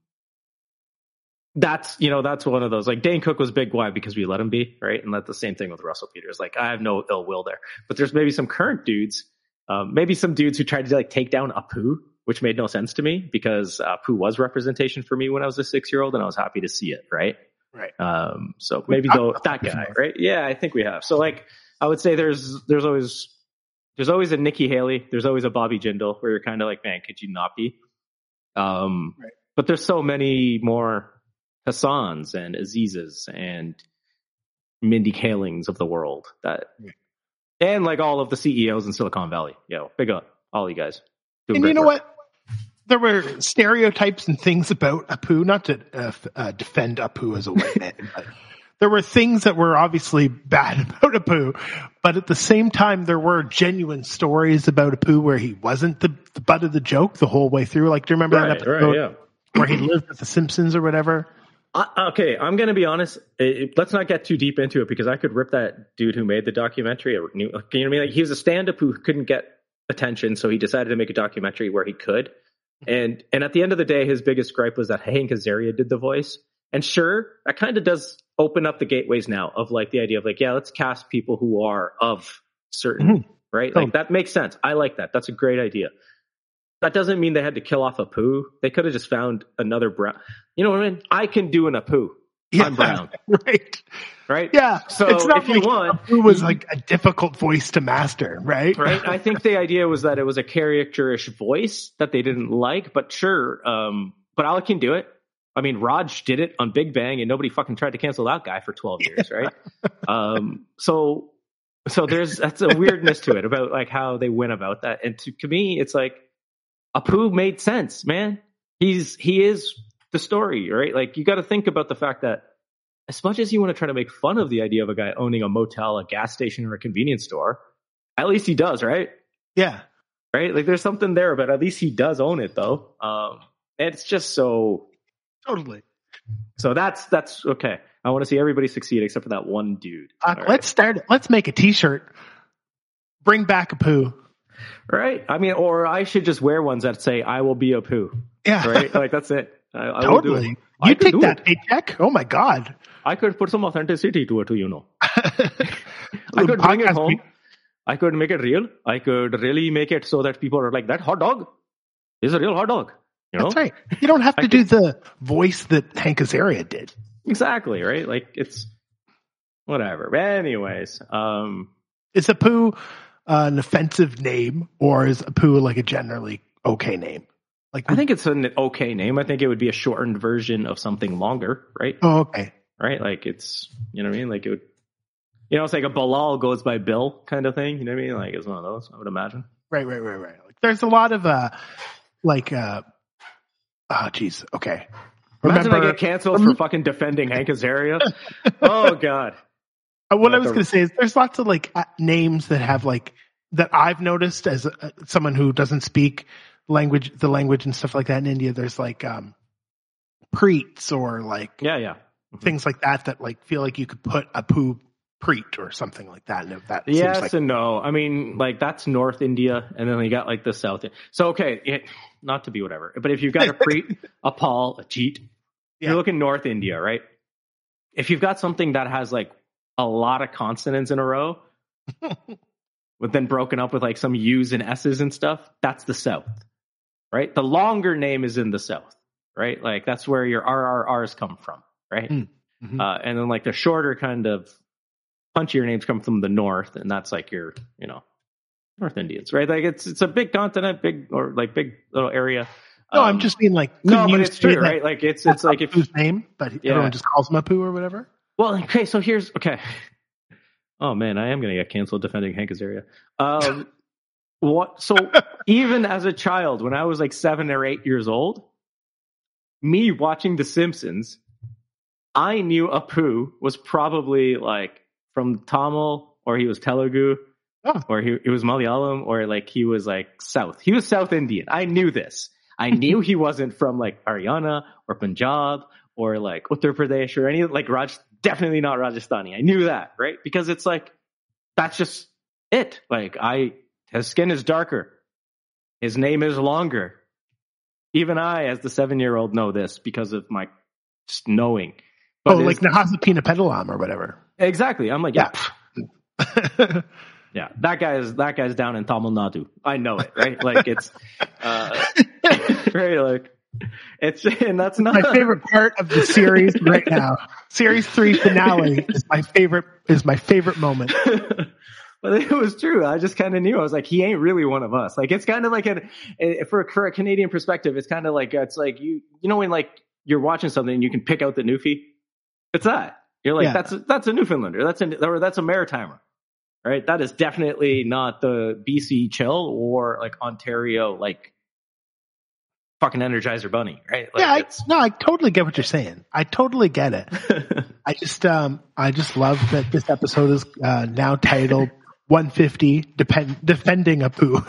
that's you know that's one of those like Dane Cook was big why because we let him be right and that's the same thing with Russell Peters like I have no ill will there but there's maybe some current dudes um, maybe some dudes who tried to like take down Apu, which made no sense to me because Apu was representation for me when I was a six year old and I was happy to see it. Right. Right. Um, so maybe though that guy, right? Yeah, I think we have. So like, I would say there's, there's always, there's always a Nikki Haley. There's always a Bobby Jindal where you're kind of like, man, could you not be? Um, Right. but there's so many more Hassans and Azizas and Mindy Kalings of the world that, Yeah. and like all of the CEOs in Silicon Valley. Yo, big up all you guys. And you know work. what? There were stereotypes and things about Apu, not to uh, uh, defend Apu as a white man, but there were things that were obviously bad about Apu. But at the same time, there were genuine stories about Apu where he wasn't the, the butt of the joke the whole way through. Like, do you remember that Right, episode right, yeah. where he lived with the Simpsons or whatever? I, okay, I'm going to be honest. It, let's not get too deep into it because I could rip that dude who made the documentary. You know what I mean? Like he was a stand-up who couldn't get attention, so he decided to make a documentary where he could. And and at the end of the day, his biggest gripe was that Hank Azaria did the voice. And sure, that kind of does open up the gateways now of like the idea of like, yeah, let's cast people who are of certain right? Oh. Like that makes sense. I like that. That's a great idea. That doesn't mean they had to kill off Apu. They could have just found another brown. You know what I mean? I can do an Apu, I'm brown. right? right? Yeah. So it's not if you like want- Apu was like a difficult voice to master, right? Right. I think the idea was that it was a caricature-ish voice that they didn't like, but sure. Um, but I can do it. I mean, Raj did it on Big Bang, and nobody fucking tried to cancel that guy for twelve years, right? um, so, so there's that's a weirdness to it about like how they went about that, and to, to me, it's like Apu made sense, man. He's he is the story, right? Like you got to think about the fact that as much as you want to try to make fun of the idea of a guy owning a motel, a gas station, or a convenience store, at least he does, right? Yeah. Right? Like there's something there, but at least he does own it, though. Um, and it's just so. Totally. So that's that's okay. I want to see everybody succeed except for that one dude. Uh, right. Let's start. Let's make a T-shirt. Bring back Apu. Right? I mean, or I should just wear ones that say "I will be Apu." Yeah. Right? like that's it. I, I will do totally. it. You take do that paycheck. Oh my god. I could put some authenticity to it, too. You know. I could bring it home. I could make it real. I could really make it so that people are like, that hot dog is a real hot dog. You know? That's right. You don't have to do the voice that Hank Azaria did. Exactly, right? Like it's whatever. But anyways, um Is Apu uh, an offensive name, or is Apu like a generally okay name? Like, I think it's an okay name. I think it would be a shortened version of something longer, right? Oh, okay. Right? Like it's you know what I mean? Like it would you know, it's like a Bilal goes by Bill kind of thing. You know what I mean? Like it's one of those, I would imagine. Right, right, right, right. Like, there's a lot of uh, like, uh, oh, jeez. Okay. Imagine I Remember, get canceled for fucking defending Hank Azaria. oh god. Uh, what I was going to say is there's lots of like uh, names that have like that I've noticed as uh, someone who doesn't speak language, the language and stuff like that in India. There's like um, preets or like Yeah, yeah. things like that that like feel like you could put Apu preet or something like that. And that Yes seems like and no. I mean, like that's North India, and then you got like the South. So okay, it, not to be whatever, but if you've got a Preet, a Paul, a Cheat, Yeah. you're looking North India, right? If you've got something that has like a lot of consonants in a row, but then broken up with like some U's and S's and stuff, that's the South, right? The longer name is in the South, right? Like that's where your RRRs come from, right? Mm. Mhm. Uh, and then like the shorter kind of punchier names come from the north, and that's like your, you know, North Indians, right? Like it's it's a big continent, big or like big little area. no, Um, I'm just being like no, but it's true, right? Like it's it's like if Apu's name, but Yeah. everyone just calls him Apu or whatever. well, okay, so here's okay. Oh man, I am gonna get canceled defending Hank Azaria. Um, what? So even as a child, when I was like seven or eight years old, me watching The Simpsons, I knew Apu was probably like from Tamil or he was Telugu Oh. or he, he was Malayalam or like he was like South. He was South Indian. I knew this. I knew he wasn't from like Haryana or Punjab or like Uttar Pradesh or any like Raj. Definitely not Rajasthani. I knew that, right? Because it's like that's just it. Like I, his skin is darker, his name is longer. Even I, as the seven-year-old, know this because of my just knowing. oh, his- like Nahasapina Pedalam or whatever. Exactly. I'm like, yeah, pff, yeah. That guy is that guy's down in Tamil Nadu. I know it, right? Like it's, uh, right? Like it's, and that's not my favorite part of the series right now. Series three finale is my favorite is my favorite moment. but it was true. I just kind of knew. I was like, he ain't really one of us. Like, it's kind of like an eh, for a, for a Canadian perspective, it's kind of like it's like you you know when like you're watching something and you can pick out the Newfie. It's that you're like Yeah. that's a, that's a Newfoundlander. That's a or that's a Maritimer. Right. That is definitely not the BC chill or like Ontario like fucking Energizer Bunny. Right. Like, yeah, I, no, I totally get what you're saying. I totally get it. I just um I just love that this episode is uh, now titled 150 depend, defending Apu.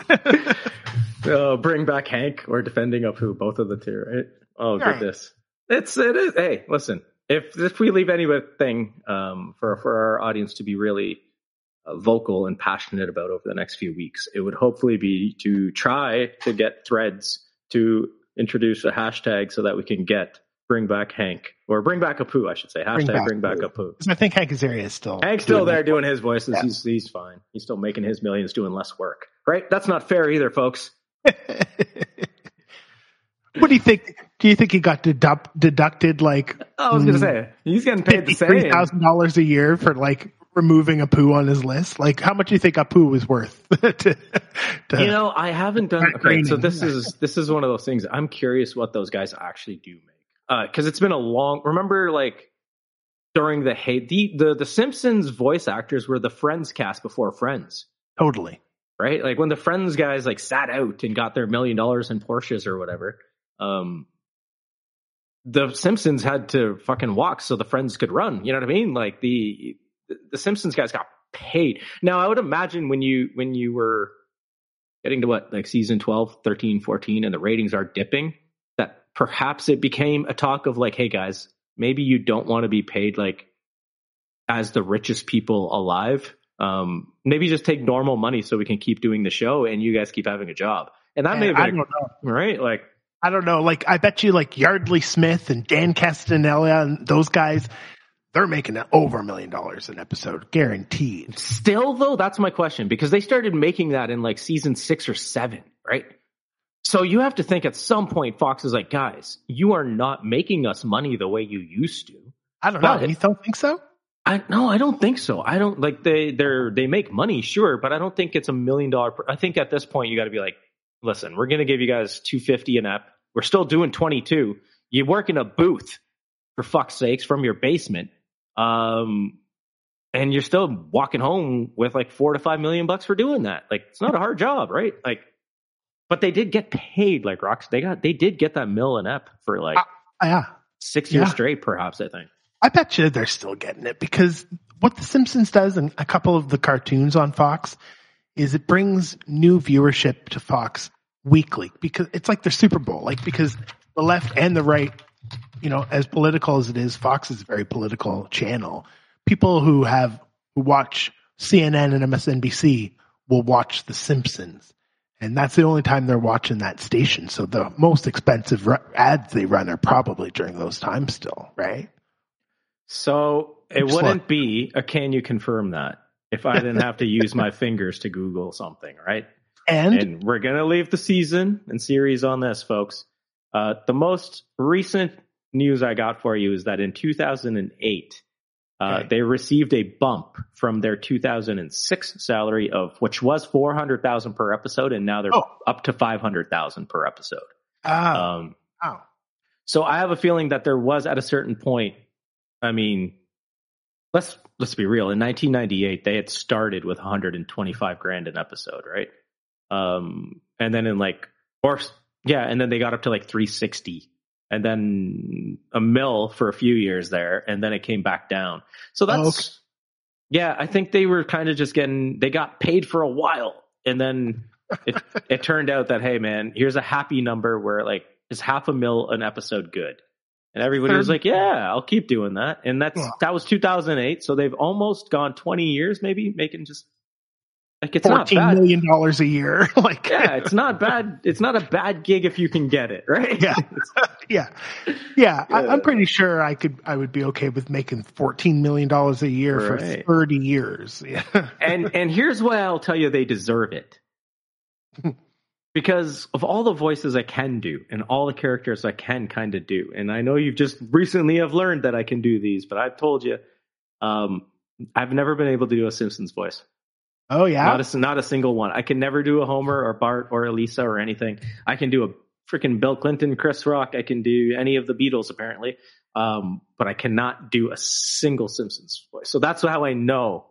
Uh, bring back Hank or defending who both of the two, right? Oh Right. goodness, it's it is. Hey, listen, if if we leave anything um, for for our audience to be really uh, vocal and passionate about over the next few weeks, it would hopefully be to try to get threads to introduce a hashtag so that we can get bring back Hank or bring back Apu, I should say. Hashtag back bring back, Apu. Apu. 'Cause I think Hank Azaria is still Hank's still doing there doing his voices. Yeah. He's he's fine. He's still making his millions doing less work. Right? That's not fair either, folks. what do you think? Do you think he got deduct, deducted like I was gonna Mm. say he's getting paid the same thousand dollars a year for like removing Apu on his list? Like, how much do you think Apu was worth? to, to, You know, I haven't done. Okay, so this is this is one of those things. I'm curious what those guys actually do make, because it's been a long. Remember, like during the hey, the, the the Simpsons voice actors were the Friends cast before Friends, totally. right? Like when the Friends guys like sat out and got their million dollars in Porsches or whatever. Um, the Simpsons had to fucking walk so the Friends could run. You know what I mean? Like the the Simpsons guys got paid. Now I would imagine when you when you were getting to what like season 12 13 14 and the ratings are dipping that perhaps it became a talk of like hey guys maybe you don't want to be paid like as the richest people alive um maybe just take normal money so we can keep doing the show and you guys keep having a job and that may have I been know. right like I don't know. Like, I bet you, like Yeardley Smith and Dan Castellaneta and those guys, they're making over a million dollars an episode, guaranteed. Still, though, that's my question because they started making that in like season six or seven, right? So you have to think at some point Fox is like, guys, you are not making us money the way you used to. I don't know. But- you don't think so? I no, I don't think so. I don't like they they're they make money, sure, but I don't think it's a million dollar. Per, I think at this point you got to be like, listen, we're gonna give you guys two fifty an app. We're still doing twenty two. You work in a booth for fuck's sakes from your basement, um, and you're still walking home with like four to five million bucks for doing that. Like it's not a hard job, right? Like, but they did get paid. Like rocks, they got they did get that mill an app for like Uh, Yeah. six years yeah. straight, perhaps. I think. I bet you they're still getting it because what The Simpsons does and a couple of the cartoons on Fox is it brings new viewership to Fox weekly because it's like their Super Bowl, like because the left and the right you know, as political as it is, Fox is a very political channel. People who have who watch CNN and MSNBC will watch The Simpsons, and that's the only time they're watching that station. So the most expensive ads they run are probably during those times still, right? So it wouldn't like- be a can you confirm that if I didn't have to use my fingers to Google something, right? And, And we're going to leave the season and series on this, folks. Uh, the most recent news I got for you is that in 2008, uh, Okay. they received a bump from their 2006 salary of which was 400,000 per episode, and now they're Oh. up to 500,000 per episode. ah, Um, wow. so I have a feeling that there was at a certain point. I mean, let's let's be real. In 1998, they had started with 125 grand an episode, right? Um, and then in like, or yeah, and then they got up to like 360, and then a mill for a few years there, and then it came back down. So that's Oh, okay. yeah. I think they were kind of just getting they got paid for a while, and then it it turned out that hey man, here's a happy number where like is half a mil an episode good, and everybody was like, yeah, I'll keep doing that, and that's Yeah. that was 2008, so they've almost gone 20 years maybe making just like it's not bad. million dollars a year. like, Yeah, it's not bad. It's not a bad gig if you can get it, right? Yeah. yeah, yeah. I, Yeah. I'm pretty sure I could. I would be okay with making fourteen million dollars a year for thirty years. Yeah. and and here's why I'll tell you they deserve it. Because of all the voices I can do and all the characters I can kind of do. And I know you've just recently have learned that I can do these, but I've told you um I've never been able to do a Simpsons voice. oh yeah. Not a not a single one. I can never do a Homer or Bart or Elisa or anything. I can do a freaking Bill Clinton, Chris Rock. I can do any of the Beatles apparently, um, but I cannot do a single Simpsons voice. So that's how I know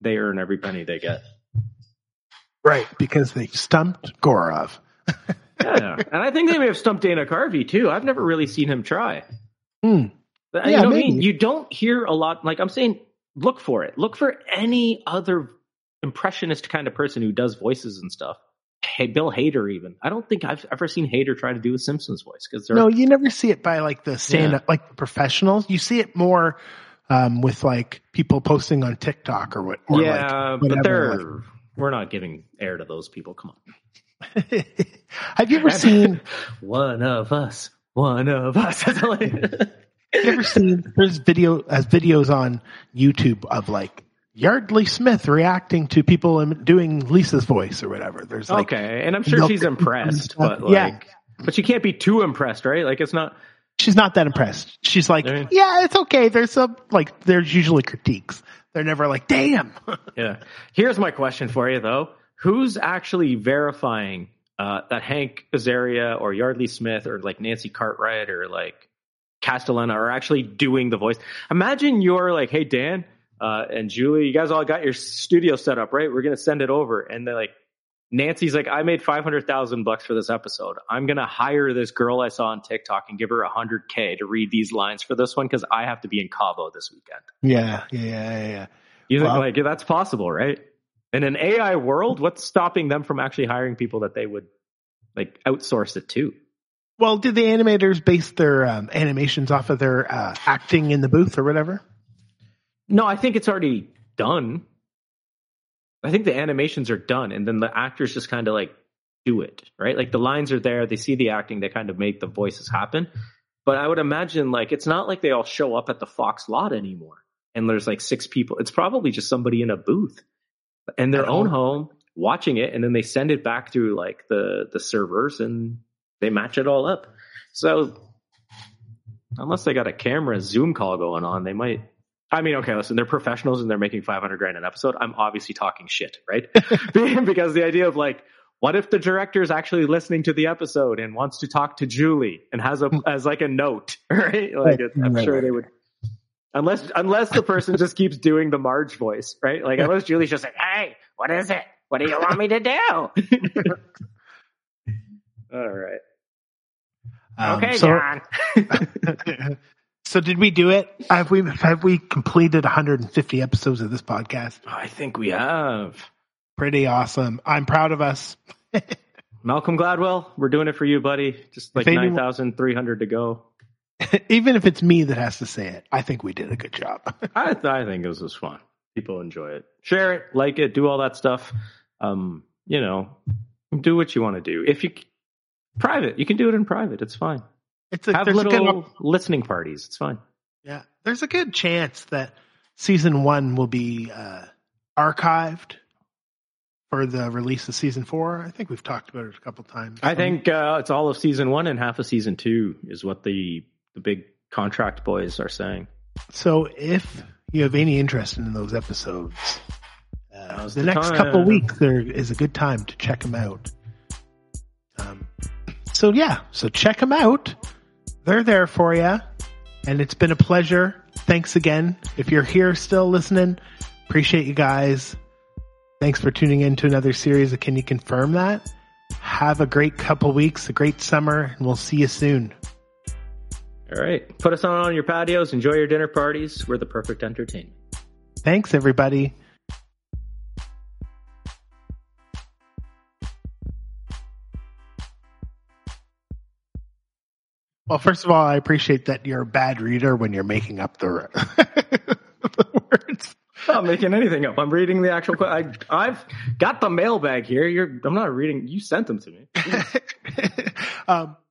they earn every penny they get. Right, because they stumped Gaurav. Yeah, and I think they may have stumped Dana Carvey too. I've never really seen him try. Hmm. But, you Yeah, know what I mean? You don't hear a lot. Like I'm saying, look for it. Look for any other impressionist kind of person who does voices and stuff. Hey, Bill Hader, even. I don't think I've ever seen Hader try to do a Simpsons voice because No, you never see it by like the stand up, like the professionals. You see it more um, with like people posting on TikTok or what. Or yeah, like but they're we're not giving air to those people. Come on, Have you ever seen? one of us, one of us. Have you ever seen? There's video as videos on YouTube of like Yeardley Smith reacting to people doing Lisa's voice or whatever. There's like okay, and I'm sure milk she's impressed, but like, Yeah. but you can't be too impressed, right? Like it's not. she's not that impressed. She's like, yeah, it's okay. There's some like there's usually critiques. They're never like, damn. Yeah. Here's my question for you though: Who's actually verifying uh, that Hank Azaria or Yeardley Smith or like Nancy Cartwright or like Castellaneta are actually doing the voice? Imagine you're like, "Hey Dan uh, and Julie, you guys all got your studio set up, right? We're gonna send it over," and they're like. Nancy's like, I made five hundred thousand bucks for this episode. I'm gonna hire this girl I saw on TikTok and give her a hundred k to read these lines for this one because I have to be in Cabo this weekend. Yeah, yeah, yeah, yeah. You think Wow. like yeah, that's possible, right? In an AI world, what's stopping them from actually hiring people that they would like outsource it to? Well, did the animators base their um, animations off of their uh, acting in the booth or whatever? No, I think it's already done. I think the animations are done, and then the actors just kind of like do it, right? Like the lines are there, they see the acting, they kind of make the voices happen. But I would imagine like it's not like they all show up at the Fox lot anymore, and there's like six people. It's probably just somebody in a booth in their At own home. home watching it, and then they send it back through like the the servers, and they match it all up. So unless they got a camera Zoom call going on, they might. I mean, okay, listen, they're professionals and they're making 500 grand an episode. I'm obviously talking shit, right? because the idea of like, what if the director is actually listening to the episode and wants to talk to Julie and has a as like a note, right? Like, it, I'm sure they would. Unless unless the person just keeps doing the Marge voice, right? Like unless Julie's just like, "Hey, what is it? What do you want me to do?" All right. Um, okay, so, John. So did we do it? Have we have we completed 150 episodes of this podcast? I think we have. Pretty awesome. I'm proud of us. Malcolm Gladwell, we're doing it for you, buddy. Just like 9,300 to go. Even if it's me that has to say it, I think we did a good job. I I think this was fun. People enjoy it. Share it, like it, do all that stuff. Um, you know, do what you want to do. If you private, you can do it in private. It's fine. It's a, Have a good little listening parties. It's fine. yeah. There's a good chance that season one will be uh, archived for the release of season four. I think we've talked about it a couple times. I think uh, it's all of season one and half of season two is what the the big contract boys are saying. So if you have any interest in those episodes, uh, the, the next time. couple weeks there is a good time to check them out. Um, so yeah, so check them out. They're there for you, and it's been a pleasure. Thanks again. If you're here still listening, appreciate you guys. Thanks for tuning in to another series of Can You Confirm That? Have a great couple weeks, a great summer, and we'll see you soon. All right, put us on on your patios. Enjoy your dinner parties. We're the perfect entertainment. Thanks, everybody. Well, first of all, I appreciate that you're a bad reader when you're making up the, the words. I'm not making anything up. I'm reading the actual. I, I've got the mailbag here. You're. I'm not reading. You sent them to me. um,